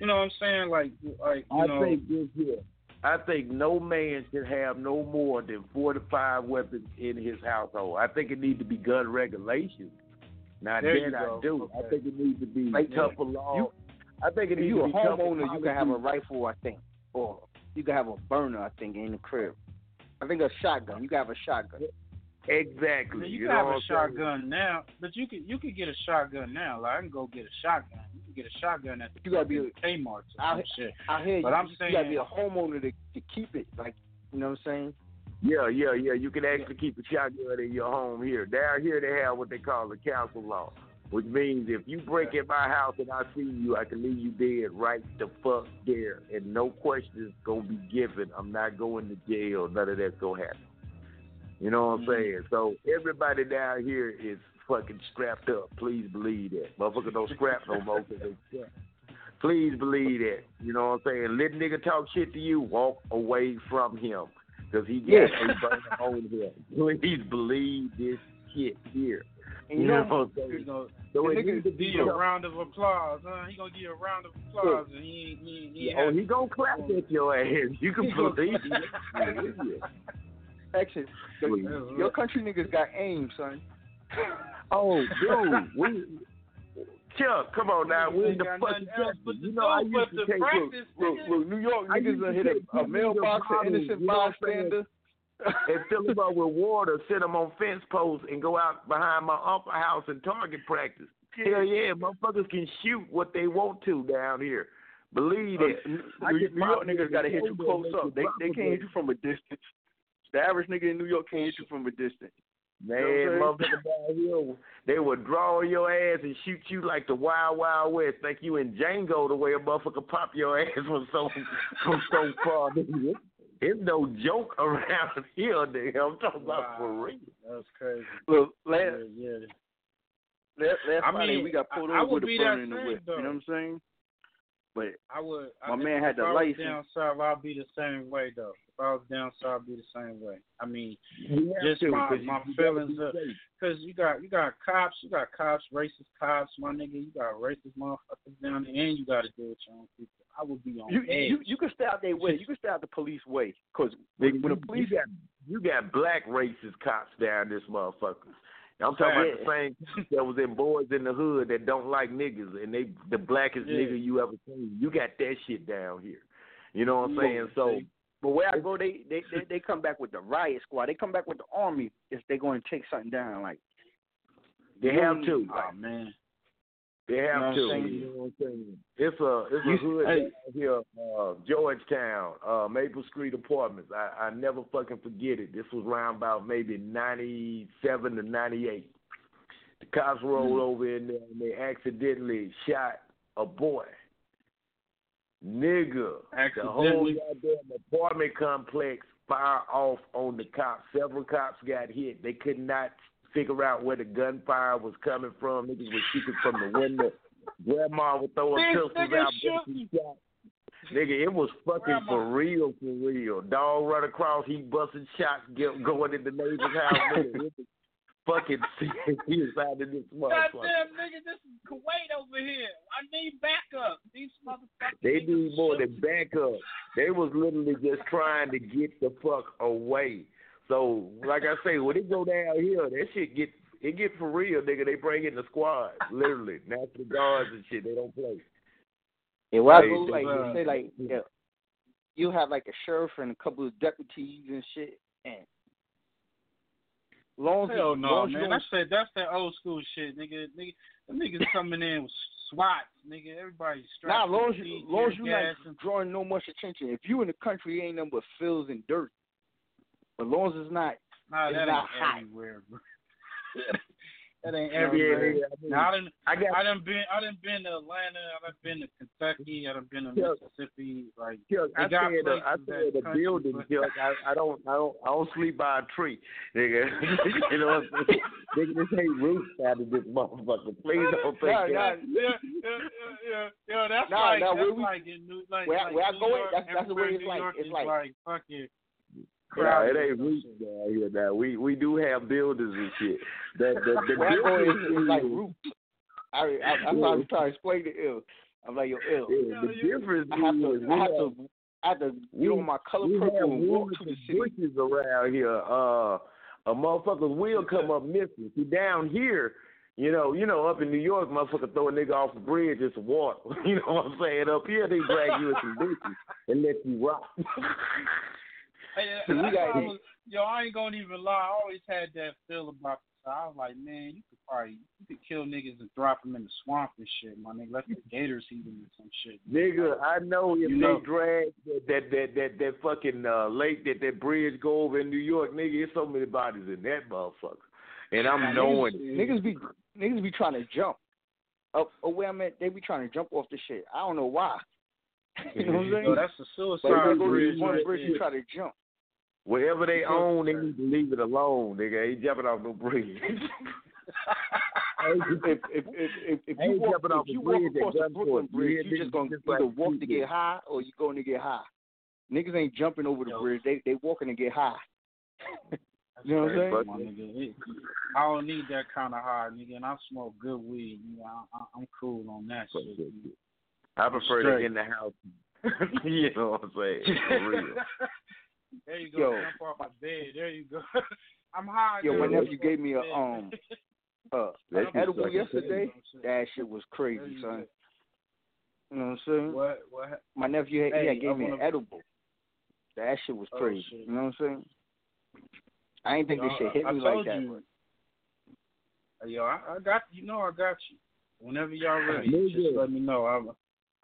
You know what I'm saying? Like like you I know. think this here. I think no man should have no more than four to five weapons in his household. I think it needs to be gun regulations. Now There you that I go. do. I think it needs to be Like, tougher law. you- I think it If needs you to a be tougher homeowner, you can have a rifle, I think, or you can have a burner, I think, in the crib. I think a shotgun. You can have a shotgun. Exactly. Man, you, you can have a a I'm saying? shotgun now, but you can you can get a shotgun now. Like I can go get a shotgun. You can get a shotgun at the You gotta be fucking Kmart or out, some shit. out here. But you, I'm saying you gotta be a homeowner to to keep it. Like you know what I'm saying? Yeah, yeah, yeah. You can actually keep a shotgun in your home here. Down here, they have what they call the council law, which means if you break in my house and I see you, I can leave you dead right the fuck there, and no questions gonna be given. I'm not going to jail. None of that's gonna happen. You know what I'm mm-hmm. saying? So everybody down here is fucking strapped up. Please believe that. Motherfucker don't scrap no more 'cause they strapped. Please believe that. You know what I'm saying? Let nigga talk shit to you, walk away from him. Because he got Yeah. a burner on him. Please believe this shit here. And You you know know, what I'm? You know, So the it nigga needs to give be you a round of applause, huh? He gonna give you a round of applause, and he he he ain't Oh, happy. he gonna clap at your ass. You can He gonna believe it. Action. Your country niggas got aim, son. Oh, dude, we Chuck, come on now. We in the Ain't got fucking but You know, I do used but to to take look, practice, Look, look, New York I niggas used to hit a, a pictures mailbox of of bottles, innocent you know what I'm saying? bystander. And fill them up with water, sit them on fence posts, and go out behind my upper house and target practice. Hell yeah, motherfuckers can shoot what they want to down here. Believe Uh, that. New, New York niggas gotta hit you close up. They they can't hit you from a distance. The average nigga in New York can't hit you from a distance. Man, You know down here, they would draw your ass and shoot you like the Wild Wild West. Think you in Django the way a motherfucker pop your ass from so from so far. It's no joke around here, nigga. I'm talking about for real. That's crazy. Look, last Yeah, yeah. last, last I Friday mean, we got pulled I- I over would with a burner in the whip. though. You know what I'm saying? But I would. My I, man had the I license. down south, I'd be the same way though. If I was down south, I'd be the same way. I mean, You just to, my 'cause you- my feelings, be cause you got you got cops, you got cops, racist cops, my nigga. You got racist motherfuckers down there, and you got to deal with your own people. I would be on you edge. you you can stay out their way. You can stay out the police way. Cause Nigga, when you, the police you got you got black racist cops down this motherfucker. I'm talking about the same that was in boys in the hood that don't like niggas and they the blackest Yeah. nigga you ever seen. You got that shit down here. You know what I'm saying? So But where I go, they, they they they come back with the riot squad. They come back with the army if they're going to take something down. Like they have to. Oh man. They have You know to. I'm? You know what I'm saying? It's a it's a hood hey. here, uh, Georgetown, uh, Maple Street Apartments. I, I never fucking forget it. This was around about maybe ninety seven to ninety eight. The cops rolled over in there and they accidentally shot a boy. Nigga. The whole goddamn apartment complex fire off on the cops. Several cops got hit. They could not figure out where the gunfire was coming from. Niggas was shooting from the window. Grandma was throwing This pistols out. shooting. Nigga, it was fucking for real, for real. Dog run across, he busting shots, get, going in the neighbor's house. Nigga, it was fucking serious out of this motherfucker. Goddamn nigga, this is Kuwait over here. I need backup. These motherfuckers. They need more than backup. They was literally just trying to get the fuck away. So, like I say, when it go down here, that shit get it get for real, nigga. They bring in the squad, literally, national guards and shit. They don't play. Yeah, well, I go like they say like yeah, you have like a sheriff and a couple of deputies and shit, and long as Hell no, long as man. don't- That's that. That's that old school shit, nigga. Nigga, them niggas coming in with SWAT, nigga. Everybody's strapped. Nah, long as you, long as you not drawing no much attention. If you in the country, ain't nothing but fields and dirt. But long as it's not, Nah, it's that not hot. everywhere, bro. that ain't Yeah, everywhere. yeah, I now, I I got- I done been, I done been to Atlanta. I done been to Kentucky. I done been to Mississippi. Like, Chuck, I got said, uh, I said the building, Chuck. I, I don't, I don't, I don't sleep by a tree, nigga. you know what I'm saying? nigga, this ain't roof out of this motherfucker. Please don't think Nah, that. nah, yeah, yeah, yeah, yeah, yeah. That's Nah, like, nah, that's we- like in New, like, where I- like where I New go in, that's- that's the way it's in like. York It's like- like fucking. Yeah, it ain't some roof down here now. We we do have buildings and shit. The the, the Where I go is, difference is like roots. I, I, that's why I was trying to explain to ill. I'm like, yo, ill. Yeah, the difference I have is to, we I have have- to, I have to get on my color purple and walk woods to the city. bushes around here. Uh, a motherfucker's wheel come up missing. See down here, you know, you know, up in New York, motherfucker throw a nigga off the bridge, it's water. You know what I'm saying? Up here, they drag you in some bushes and let you rock. Hey, So we got- I was, yo, I ain't gonna even lie. I always had that feel about. So I was like, man, you could probably you could kill niggas and drop them in the swamp and shit, my nigga. Let the gators eat them and some shit. Nigga, I know if You know. they drag that that that that, that fucking uh, lake that that bridge go over in New York, nigga, there's so many bodies in that motherfucker, and I'm Nah, knowing niggas, niggas be niggas be trying to jump up up where I'm at. They be trying to jump off the shit. I don't know why. you know what I'm saying? Yo, that's a But suicide go to bridge. this one bridge there. and try to jump. Wherever they own, they need to leave it alone, nigga. Ain't jumping off no bridge. if if if if, if you walk, jumping off if you walk bridge across the Brooklyn Bridge, you just gonna just either walk to people. get high or you going to get high. Niggas ain't jumping over the bridge. They they walking to get high. you know what I'm saying? My nigga. It- I don't need that kind of high, nigga, and I smoke good weed. Nigga. I, I, I'm cool on that shit. I prefer Straight. to in the house. you know what I'm saying? For real. There you go. Yo. Jump off my bed. There you go. I'm high. Yo, my nephew gave me a um uh That an shit edible yesterday. That shit was crazy, son. You know what I'm saying? What? What? My nephew had, he Hey, had gave me an edible. That shit was Oh, crazy. shit. You know what I'm saying? I ain't think this Yo, shit hit I- I me like that. you. Yo, I, I got you. Know I got you. Whenever y'all ready, just let me know. I'm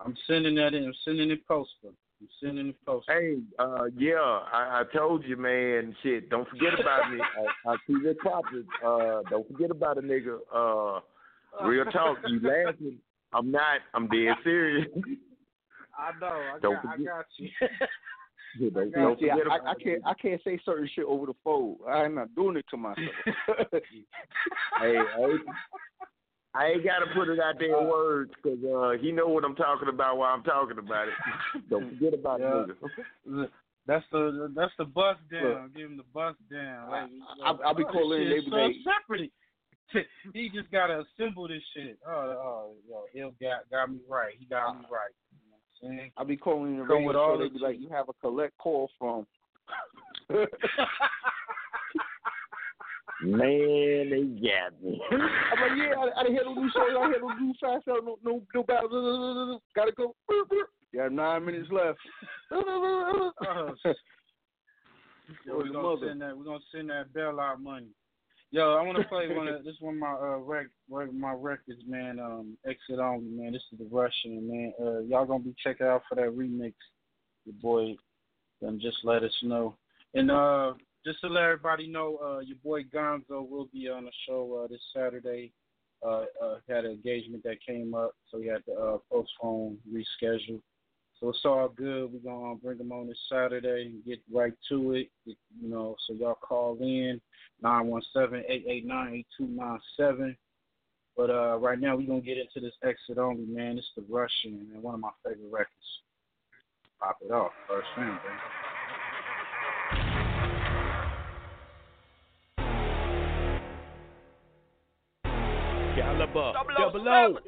I'm sending that in. I'm sending it postal. I'm sending the post. Hey, uh, yeah, I, I told you, man. Shit, don't forget about me. I, I see the topic. Uh, don't forget about a nigga. Uh, real talk. You laughing? I'm not. I'm dead serious. I know. I Don't got, I got you. Yeah, don't, don't see, I, forget I, can't I can't say certain shit over the phone. I'm not doing it to myself. Hey, ain't, I ain't got to put it out there in words because uh, he know what I'm talking about while I'm talking about it. Don't forget about Yeah. it, nigga. That's the that's the bust down. Give him the bust down. Like, I- I'll be calling in every separate. He just gotta assemble this shit. Oh, oh, yo, Il got got me right. He got me right. You know I'm saying? I'll be calling the radio. They be like, "You have a collect call from." Man, they got me. I'm like, yeah, I, I didn't hear no new songs. I didn't hear no new fast sound, no no no battle. Gotta go. You have nine minutes left. Oh, Yo, we're gonna mother. send that. We're gonna send that bailout money. Yo, I want to play one of this one of my uh rec, rec my records, man. Um, exit only, man. This is the Russian, man. Uh, y'all gonna be checking out for that remix. Your boy, then just let us know. And uh, just to let everybody know, uh, your boy Gonzoe will be on the show uh, this Saturday. Uh, uh, had an engagement that came up, so he had to uh, postpone, reschedule. So it's all good. We're gonna bring them on this Saturday and get right to it. You know, so y'all call in nine one seven eight eight nine eight two nine seven. But uh, right now we're gonna get into this exit only, man. It's the Russian and one of my favorite records. Pop it off first thing, baby. Caliber, double O.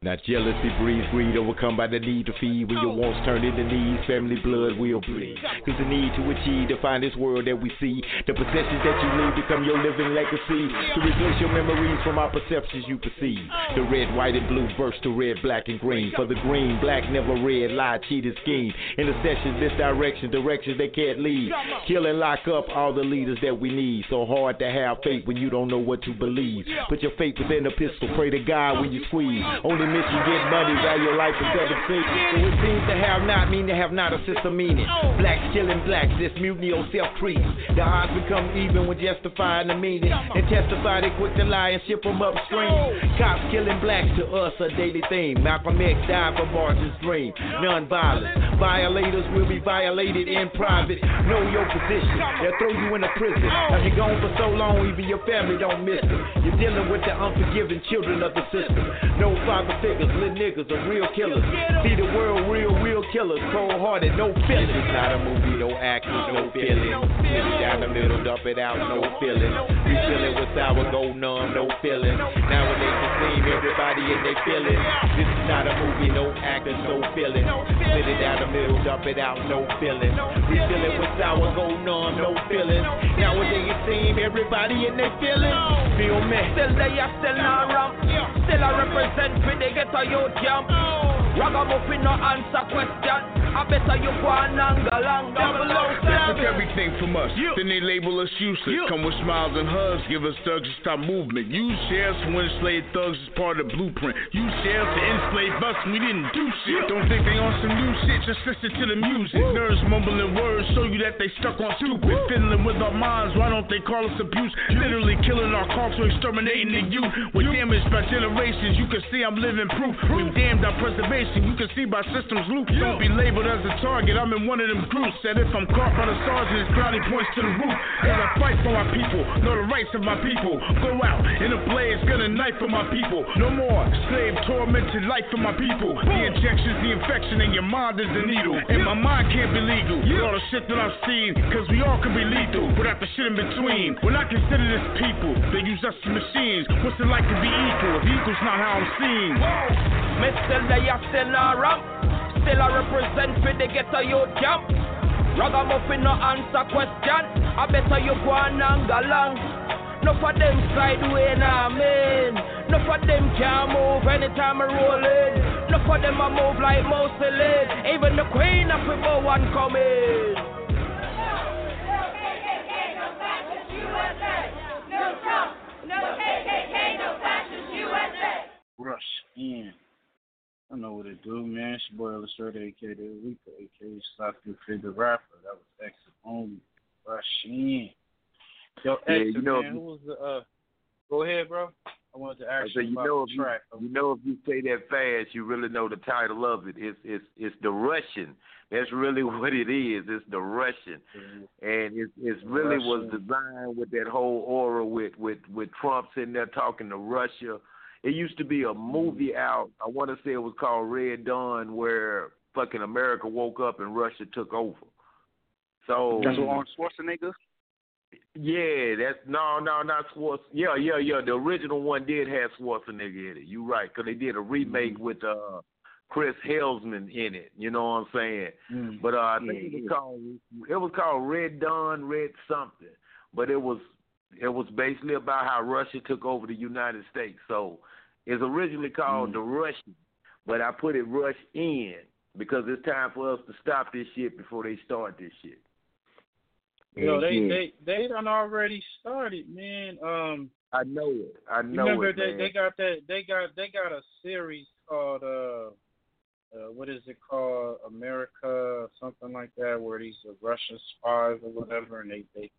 Not jealousy breeds greed, overcome by the need to feed. When your wants turn into needs, family blood will bleed. Cause the need to achieve, to find this world that we see. The possessions that you leave become your living legacy. To replace your memories from our perceptions you perceive. The red, white, and blue burst to red, black, and green. For the green, black, never red, lie, cheat, and scheme. Intercessions, misdirection, directions they can't lead. Kill and lock up all the leaders that we need. So hard to have faith when you don't know what to believe. Put your faith within a pistol, pray to God when you squeeze. Only miss you get money, value your life for seven feet. So it seems to have not mean to have not a system meaning. Blacks killing blacks, this mutiny or self treat. The odds become even when justifying the meaning. And testify they quick to lie and ship them upstream. Cops killing blacks to us a daily theme. Malcolm X died for Martin's dream. Non-violence. Violators will be violated in private. Know your position. They'll throw you in a prison. Have you gone for so long, even your family don't miss it. You're dealing with the unforgiving children of the system. No father figures, little niggas are real killers. See the world, real, real killers. Cold hearted, no feelings. It's not a movie, no actors, no feeling. It down the middle, dump it out, no feeling. Refill it with sour, go numb, no feeling. Nowadays it seem everybody in their feelings. This is not a movie, no actors, no feeling. Split it down the middle, dump it out, no feeling. Refill it with sour, go numb, no feeling. Nowadays it seem everybody in their feelings. Feel me? Still they are still wrong. Still I represent for the ghetto youth jump. Ragamuffin no answer question. I better you go on and go. Double O They took everything from us. Then they label us useless. Come with smiles and hugs, give us thugs to stop movement. Use sheriffs to enslave thugs as part of the blueprint. Use sheriffs to enslave us, we didn't do shit. Don't think they on some new shit, just listen to the music. Nerds mumbling words show you that they stuck on stupid. Fiddling with our minds, why don't they call us abuse? Literally killing our culture, exterminating the youth. We're damaged by generations, you can see I'm living proof. We've damned our preservation, you can see by systems loop. Don't be labeled as a target, I'm in one of them groups. That if I'm caught by the sergeant, his crowd he points to the roof. Cause I fight for my people, know the rights of my people. Go out in a blaze, gonna knife for my people. No more slave tormented life for my people. The injections, the infection in your mind is the needle. And my mind can't be legal. All the shit that I've seen, cause we all can be lethal without the shit in between. When I consider this people, they use us as machines. What's it like to be equal? If equal's not how I'm seen. Me still still a wrong. Still I represent for the ghetto youth jump. Ragamuffin no answer question. I better you go on and go long. No for them sideway now, man. No for them can't move anytime I roll in. No for them I move like Moselin. Even the queen of people one coming. Rush in. I know what it do, man. It's your boy Illustrator, aka the Weaker, aka Slap Your Figure Rapper. That was exit only. Rush in. Yo, Yeah, exit, you know, man. Who was the? uh Go ahead, bro. I wanted to I ask say, you you know, if the you, track. you know, if you say that fast, you really know the title of it. It's it's it's the Russian. That's really what it is. It's the Russian, and it's it's really was designed with that whole aura with with with Trump sitting there talking to Russia. It used to be a movie out. I want to say it was called Red Dawn, where fucking America woke up and Russia took over. So That's what Arnold Schwarzenegger. yeah, that's no, no, not Schwarz. Yeah, yeah, yeah. The original one did have Schwarzenegger in it. You right, because they did a remake Mm-hmm. with uh Chris Hemsworth in it. You know what I'm saying? Mm. But uh, I Yeah, think it was yeah. called it was called Red Dawn, Red something. But it was it was basically about how Russia took over the United States. So it's originally Mm. called The Russian, but I put it Rush in because it's time for us to stop this shit before they start this shit. Yo, they Yeah. they they done already started, man. Um, I know it. I know remember it, they they got that they got they got a series called uh, uh what is it called America something like that where these are Russian spies or whatever and they they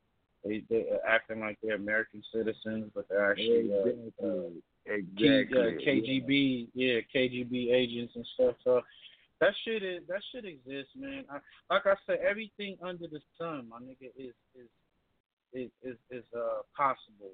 they they acting like they're American citizens but they're actually uh, uh, exactly. K, uh, KGB, yeah, KGB agents and stuff. So that shit is that shit exists, man. I, like I said, everything under the sun, my nigga, is is is is, is uh possible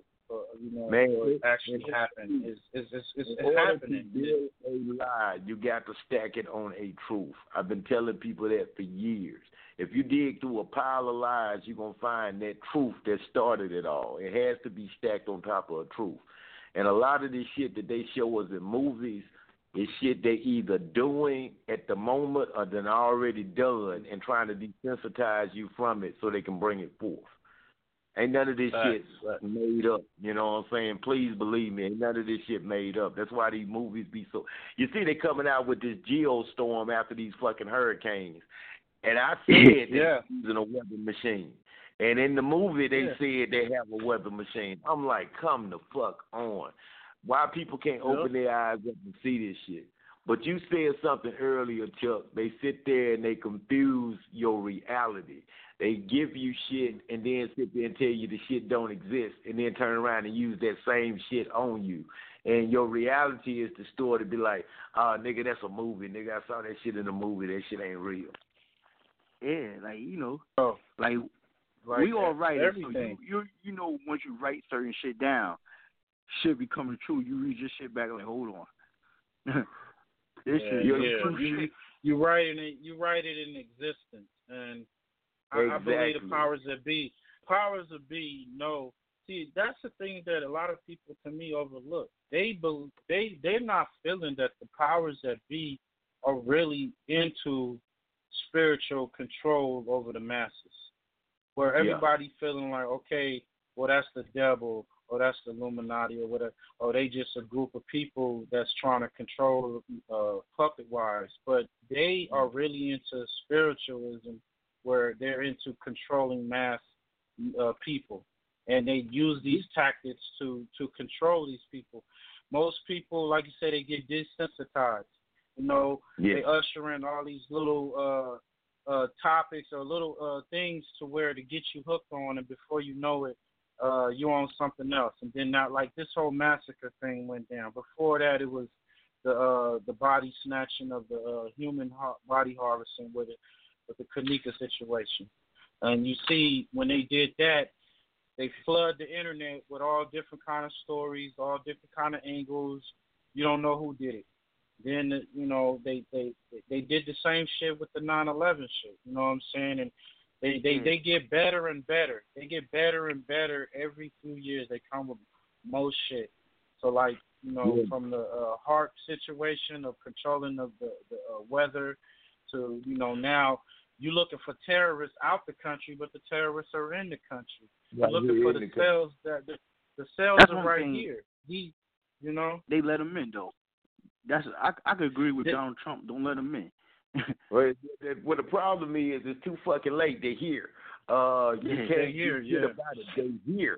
you know Man, it actually it- happen. Is is is it's, In it's order happening. to build a lie, you got to stack it on a truth. I've been telling people that for years. If you dig through a pile of lies, you're gonna find that truth that started it all. It has to be stacked on top of a truth. And a lot of this shit that they show us in movies is shit they either doing at the moment or then already done and trying to desensitize you from it so they can bring it forth. Ain't none of this Facts, shit made up. You know what I'm saying? Please believe me, ain't none of this shit made up. That's why these movies be so. You see, they coming out with this geostorm after these fucking hurricanes, and I said Yeah. they're using a weather machine. And in the movie, they Yeah. said they have a weather machine. I'm like, come the fuck on. Why people can't Yeah. open their eyes up and see this shit? But you said something earlier, Chuck. They sit there and they confuse your reality. They give you shit and then sit there and tell you the shit don't exist, and then turn around and use that same shit on you. And your reality is distorted. To be like, oh, nigga, that's a movie. Nigga, I saw that shit in a movie. That shit ain't real. Yeah, like you know, Oh, like, like we all writers, so you, you you know once you write certain shit down, shit becoming true. You read your shit back like, hold on, this yeah, yeah. You, write it. You write it in existence, and I, I believe the powers that be, powers that be, know. See, that's the thing that a lot of people, to me, overlook. They bel they they're not feeling that the powers that be are really into spiritual control over the masses, where Yeah. everybody feeling like, okay, well that's the devil, or that's the Illuminati, or whatever, or they just a group of people that's trying to control uh, puppet wise, but they are really into spiritualism, where they're into controlling mass uh, people, and they use these tactics to to control these people. Most people, like you said, they get desensitized. You know, Yeah. they usher in all these little uh, uh, topics or little uh, things to where to get you hooked on, and before you know it, uh, you're on something else. And then not like this whole massacre thing went down. Before that, it was the uh, the body snatching of the uh, human har- body harvesting with it with the Kenneka situation. And you see when they did that, they flood the internet with all different kind of stories, all different kind of angles. You don't know who did it. Then you know they they they did the same shit with the 9/11 shit. You know what I'm saying? And they they they get better and better. They get better and better every few years. They come with most shit. So like you know Yeah. from the uh, heart situation of controlling of the the uh, weather to you know now you're looking for terrorists out the country, but the terrorists are in the country. You're Right looking here for the cells that the, the cells That's are right thing. here. He, you know. They let him in though. That's I I could agree with They- Donald Trump. Don't let him in. Well, it- the problem is it's too fucking late. They're here. Uh, you Yeah, can't they're here, shit yeah. about it. They're here.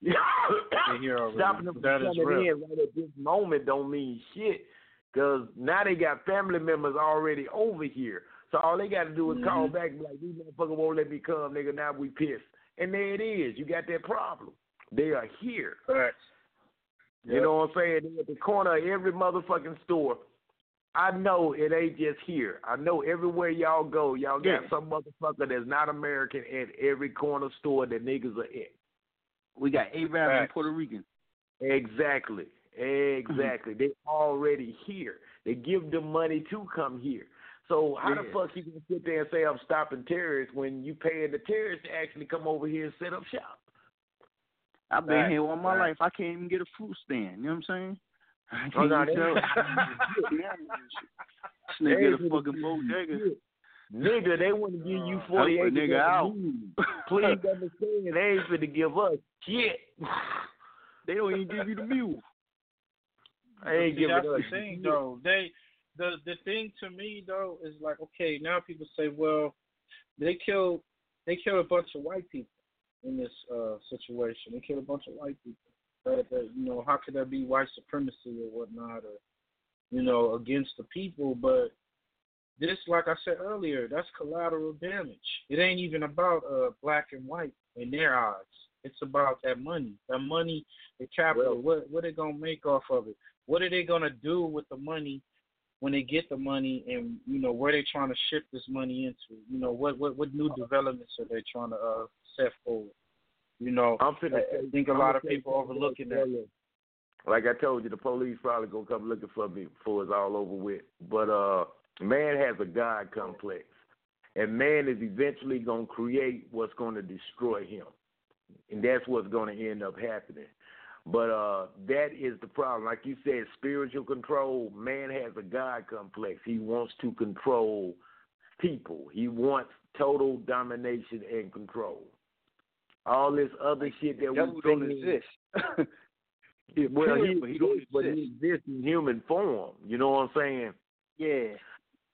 Here already. Stopping them That from coming in right at this moment don't mean shit. Because now they got family members already over here. So all they got to do is call Mhm. back and be like, these motherfuckers won't let me come, nigga. Now we pissed. And there it is. You got that problem. They are here. Facts. You know what I'm saying? They're at the corner of every motherfucking store. I know it ain't just here. I know everywhere y'all go, y'all got Yeah. some motherfucker that's not American at every corner store that niggas are at. We got Arab and Puerto Rican. Exactly. Exactly. Mm-hmm. they already here. They give them money to come here. So how the fuck you gonna sit there and say I'm stopping terrorists when you paying the terrorists to actually come over here and set up shop? I've been Facts. here all my Facts. life. I can't even get a fruit stand. You know what I'm saying? I Oh, can't they- tell. This nigga a fucking bodega. Nigga, they want to give you Help forty acres. nigga out. Please understand, they ain't finna give us shit. They don't even give you the mule. I ain't See, giving that's us the thing, though. They the the thing to me though is like, okay, now people say, well, they killed they killed a bunch of white people in this uh situation. They killed a bunch of white people. That, that you know, how could that be white supremacy or whatnot, or you know, against the people? But this, like I said earlier, that's collateral damage. It ain't even about uh black and white in their eyes. It's about that money. That money, the capital. what what they gonna make off of it? What are they gonna do with the money when they get the money, and you know where they trying to shift this money into? You know what what what new developments are they trying to uh set forward? You know, I'm finna I think a I'm lot of people overlooking that. Like I told you, the police probably gonna come looking for me before it's all over with. But uh, man has a God complex, and man is eventually gonna create what's gonna destroy him, and that's what's gonna end up happening. But uh, that is the problem. Like you said, spiritual control. Man has a God complex. He wants to control people. He wants total domination and control. All this other shit that we don't exist. well, he, but he don't exists, but he exist. exists in human form. You know what I'm saying? Yeah.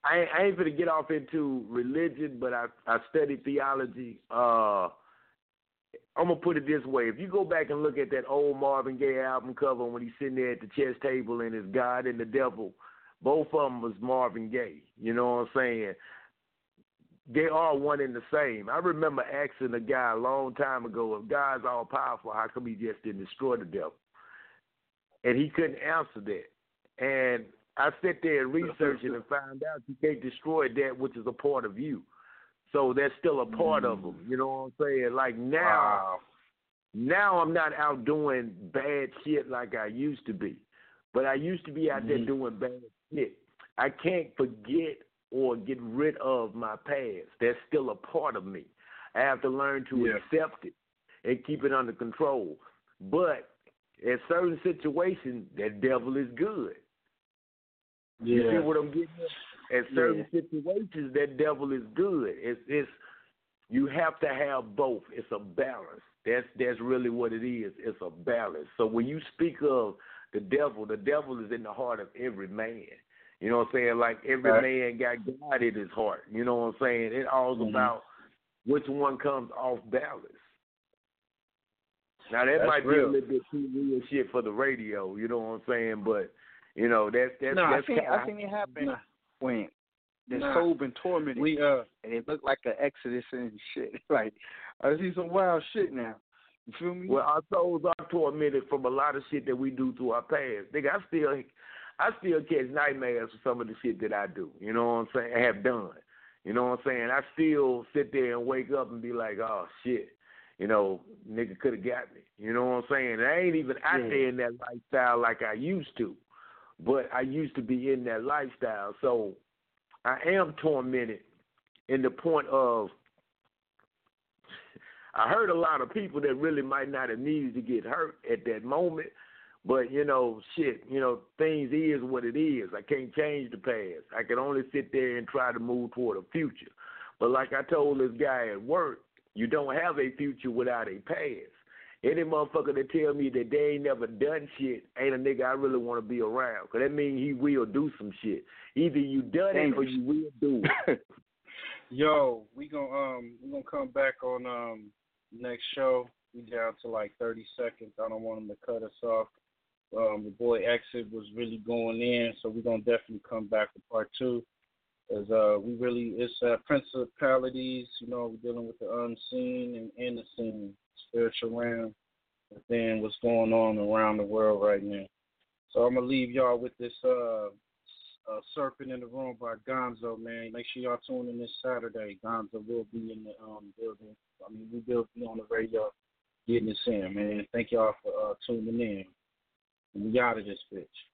I ain't, I ain't gonna get off into religion, but I I studied theology. Uh, I'm gonna put it this way: if you go back and look at that old Marvin Gaye album cover when he's sitting there at the chess table and his God and the devil, both of them was Marvin Gaye. You know what I'm saying? They are one and the same. I remember asking a guy a long time ago, if God's all powerful, how come he just didn't destroy the devil? And he couldn't answer that. And I sat there and researched it and found out you can't destroy that which is a part of you. So that's still a part of mm. them. You know what I'm saying? Like now, now I'm not out doing bad shit like I used to be, but I used to be out there mm. doing bad shit. I can't forget or get rid of my past. That's still a part of me. I have to learn to Yeah. accept it and keep it under control. But in certain situations, that devil is good. You see what I'm getting at? At certain situations, that devil is good. It's it's you have to have both. It's a balance. That's that's really what it is. It's a balance. So when you speak of the devil, the devil is in the heart of every man. You know what I'm saying? Like every Right. man got God in his heart. You know what I'm saying? It all's Mhm. about which one comes off balance. Now that That's might be a little bit too real shit for the radio. You know what I'm saying? But you know that's that's no, I that's think kinda- I think it happened when the Nah. soul been tormented. We uh and it looked like an exodus and shit. Like I see some wild shit now. You feel me? Well, our souls are tormented from a lot of shit that we do through our past. Nigga, I still, I still catch nightmares for some of the shit that I do. You know what I'm saying? I have done. You know what I'm saying? I still sit there and wake up and be like, oh shit, you know, nigga could have got me. You know what I'm saying? I ain't even out Yeah. there in that lifestyle like I used to, but I used to be in that lifestyle. So I am tormented in the point of I hurt a lot of people that really might not have needed to get hurt at that moment. But you know, shit, you know, things is what it is. I can't change the past. I can only sit there and try to move toward a future. But like I told this guy at work, you don't have a future without a past. Any motherfucker that tell me that they ain't never done shit ain't a nigga I really want to be around. Cause that means he will do some shit. Either you done it or you will do it. Yo, we gonna um we gonna come back on um next show. We down to like thirty seconds. I don't want them to cut us off. Um, the boy Exit was really going in, so we're gonna definitely come back to part two. As uh, we really, it's uh, principalities. You know, we're dealing with the unseen and, seen, spiritual realm, and then what's going on around the world right now. So I'm gonna leave y'all with this uh, uh, Serpent in the Room by Gonzoe, man. Make sure y'all tune in this Saturday. Gonzoe will be in the um, building. I mean, we will be on the radio getting this in, man. Thank y'all for uh, tuning in. We of this bitch.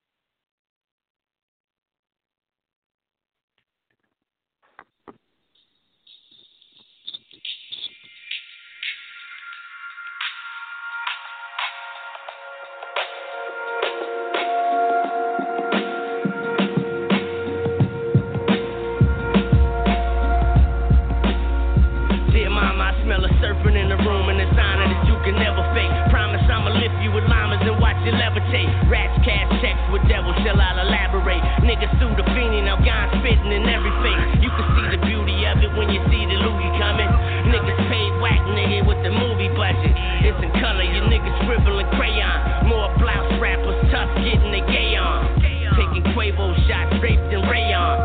With devils, shall I elaborate? Niggas sue the fiending, now God spitting in every face. You can see the beauty of it when you see the loogie coming. Niggas paid whack, nigga, with the movie budget. It's in color, you niggas scribbling crayon. More blouse rappers, tough getting the gay on. Taking Quavo shots draped in rayon.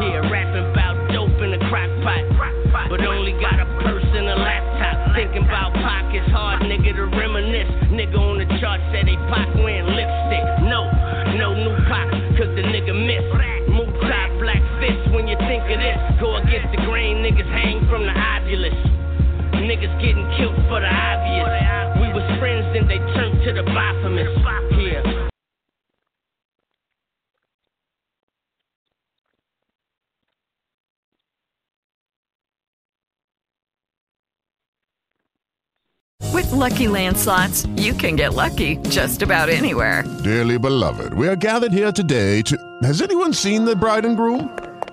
Here rapping about dope in a crock pot. But only got a purse and a laptop. Thinking about pockets, hard nigga to reminisce. Nigga on the chart said they Pac wearing think of this. Go against the grain, niggas hang from the obulus. Niggas getting killed for the obvious. We was friends, then they turned to the Baphomet. Here. With LuckyLand slots, you can get lucky just about anywhere. Dearly beloved, we are gathered here today to. Has anyone seen the bride and groom?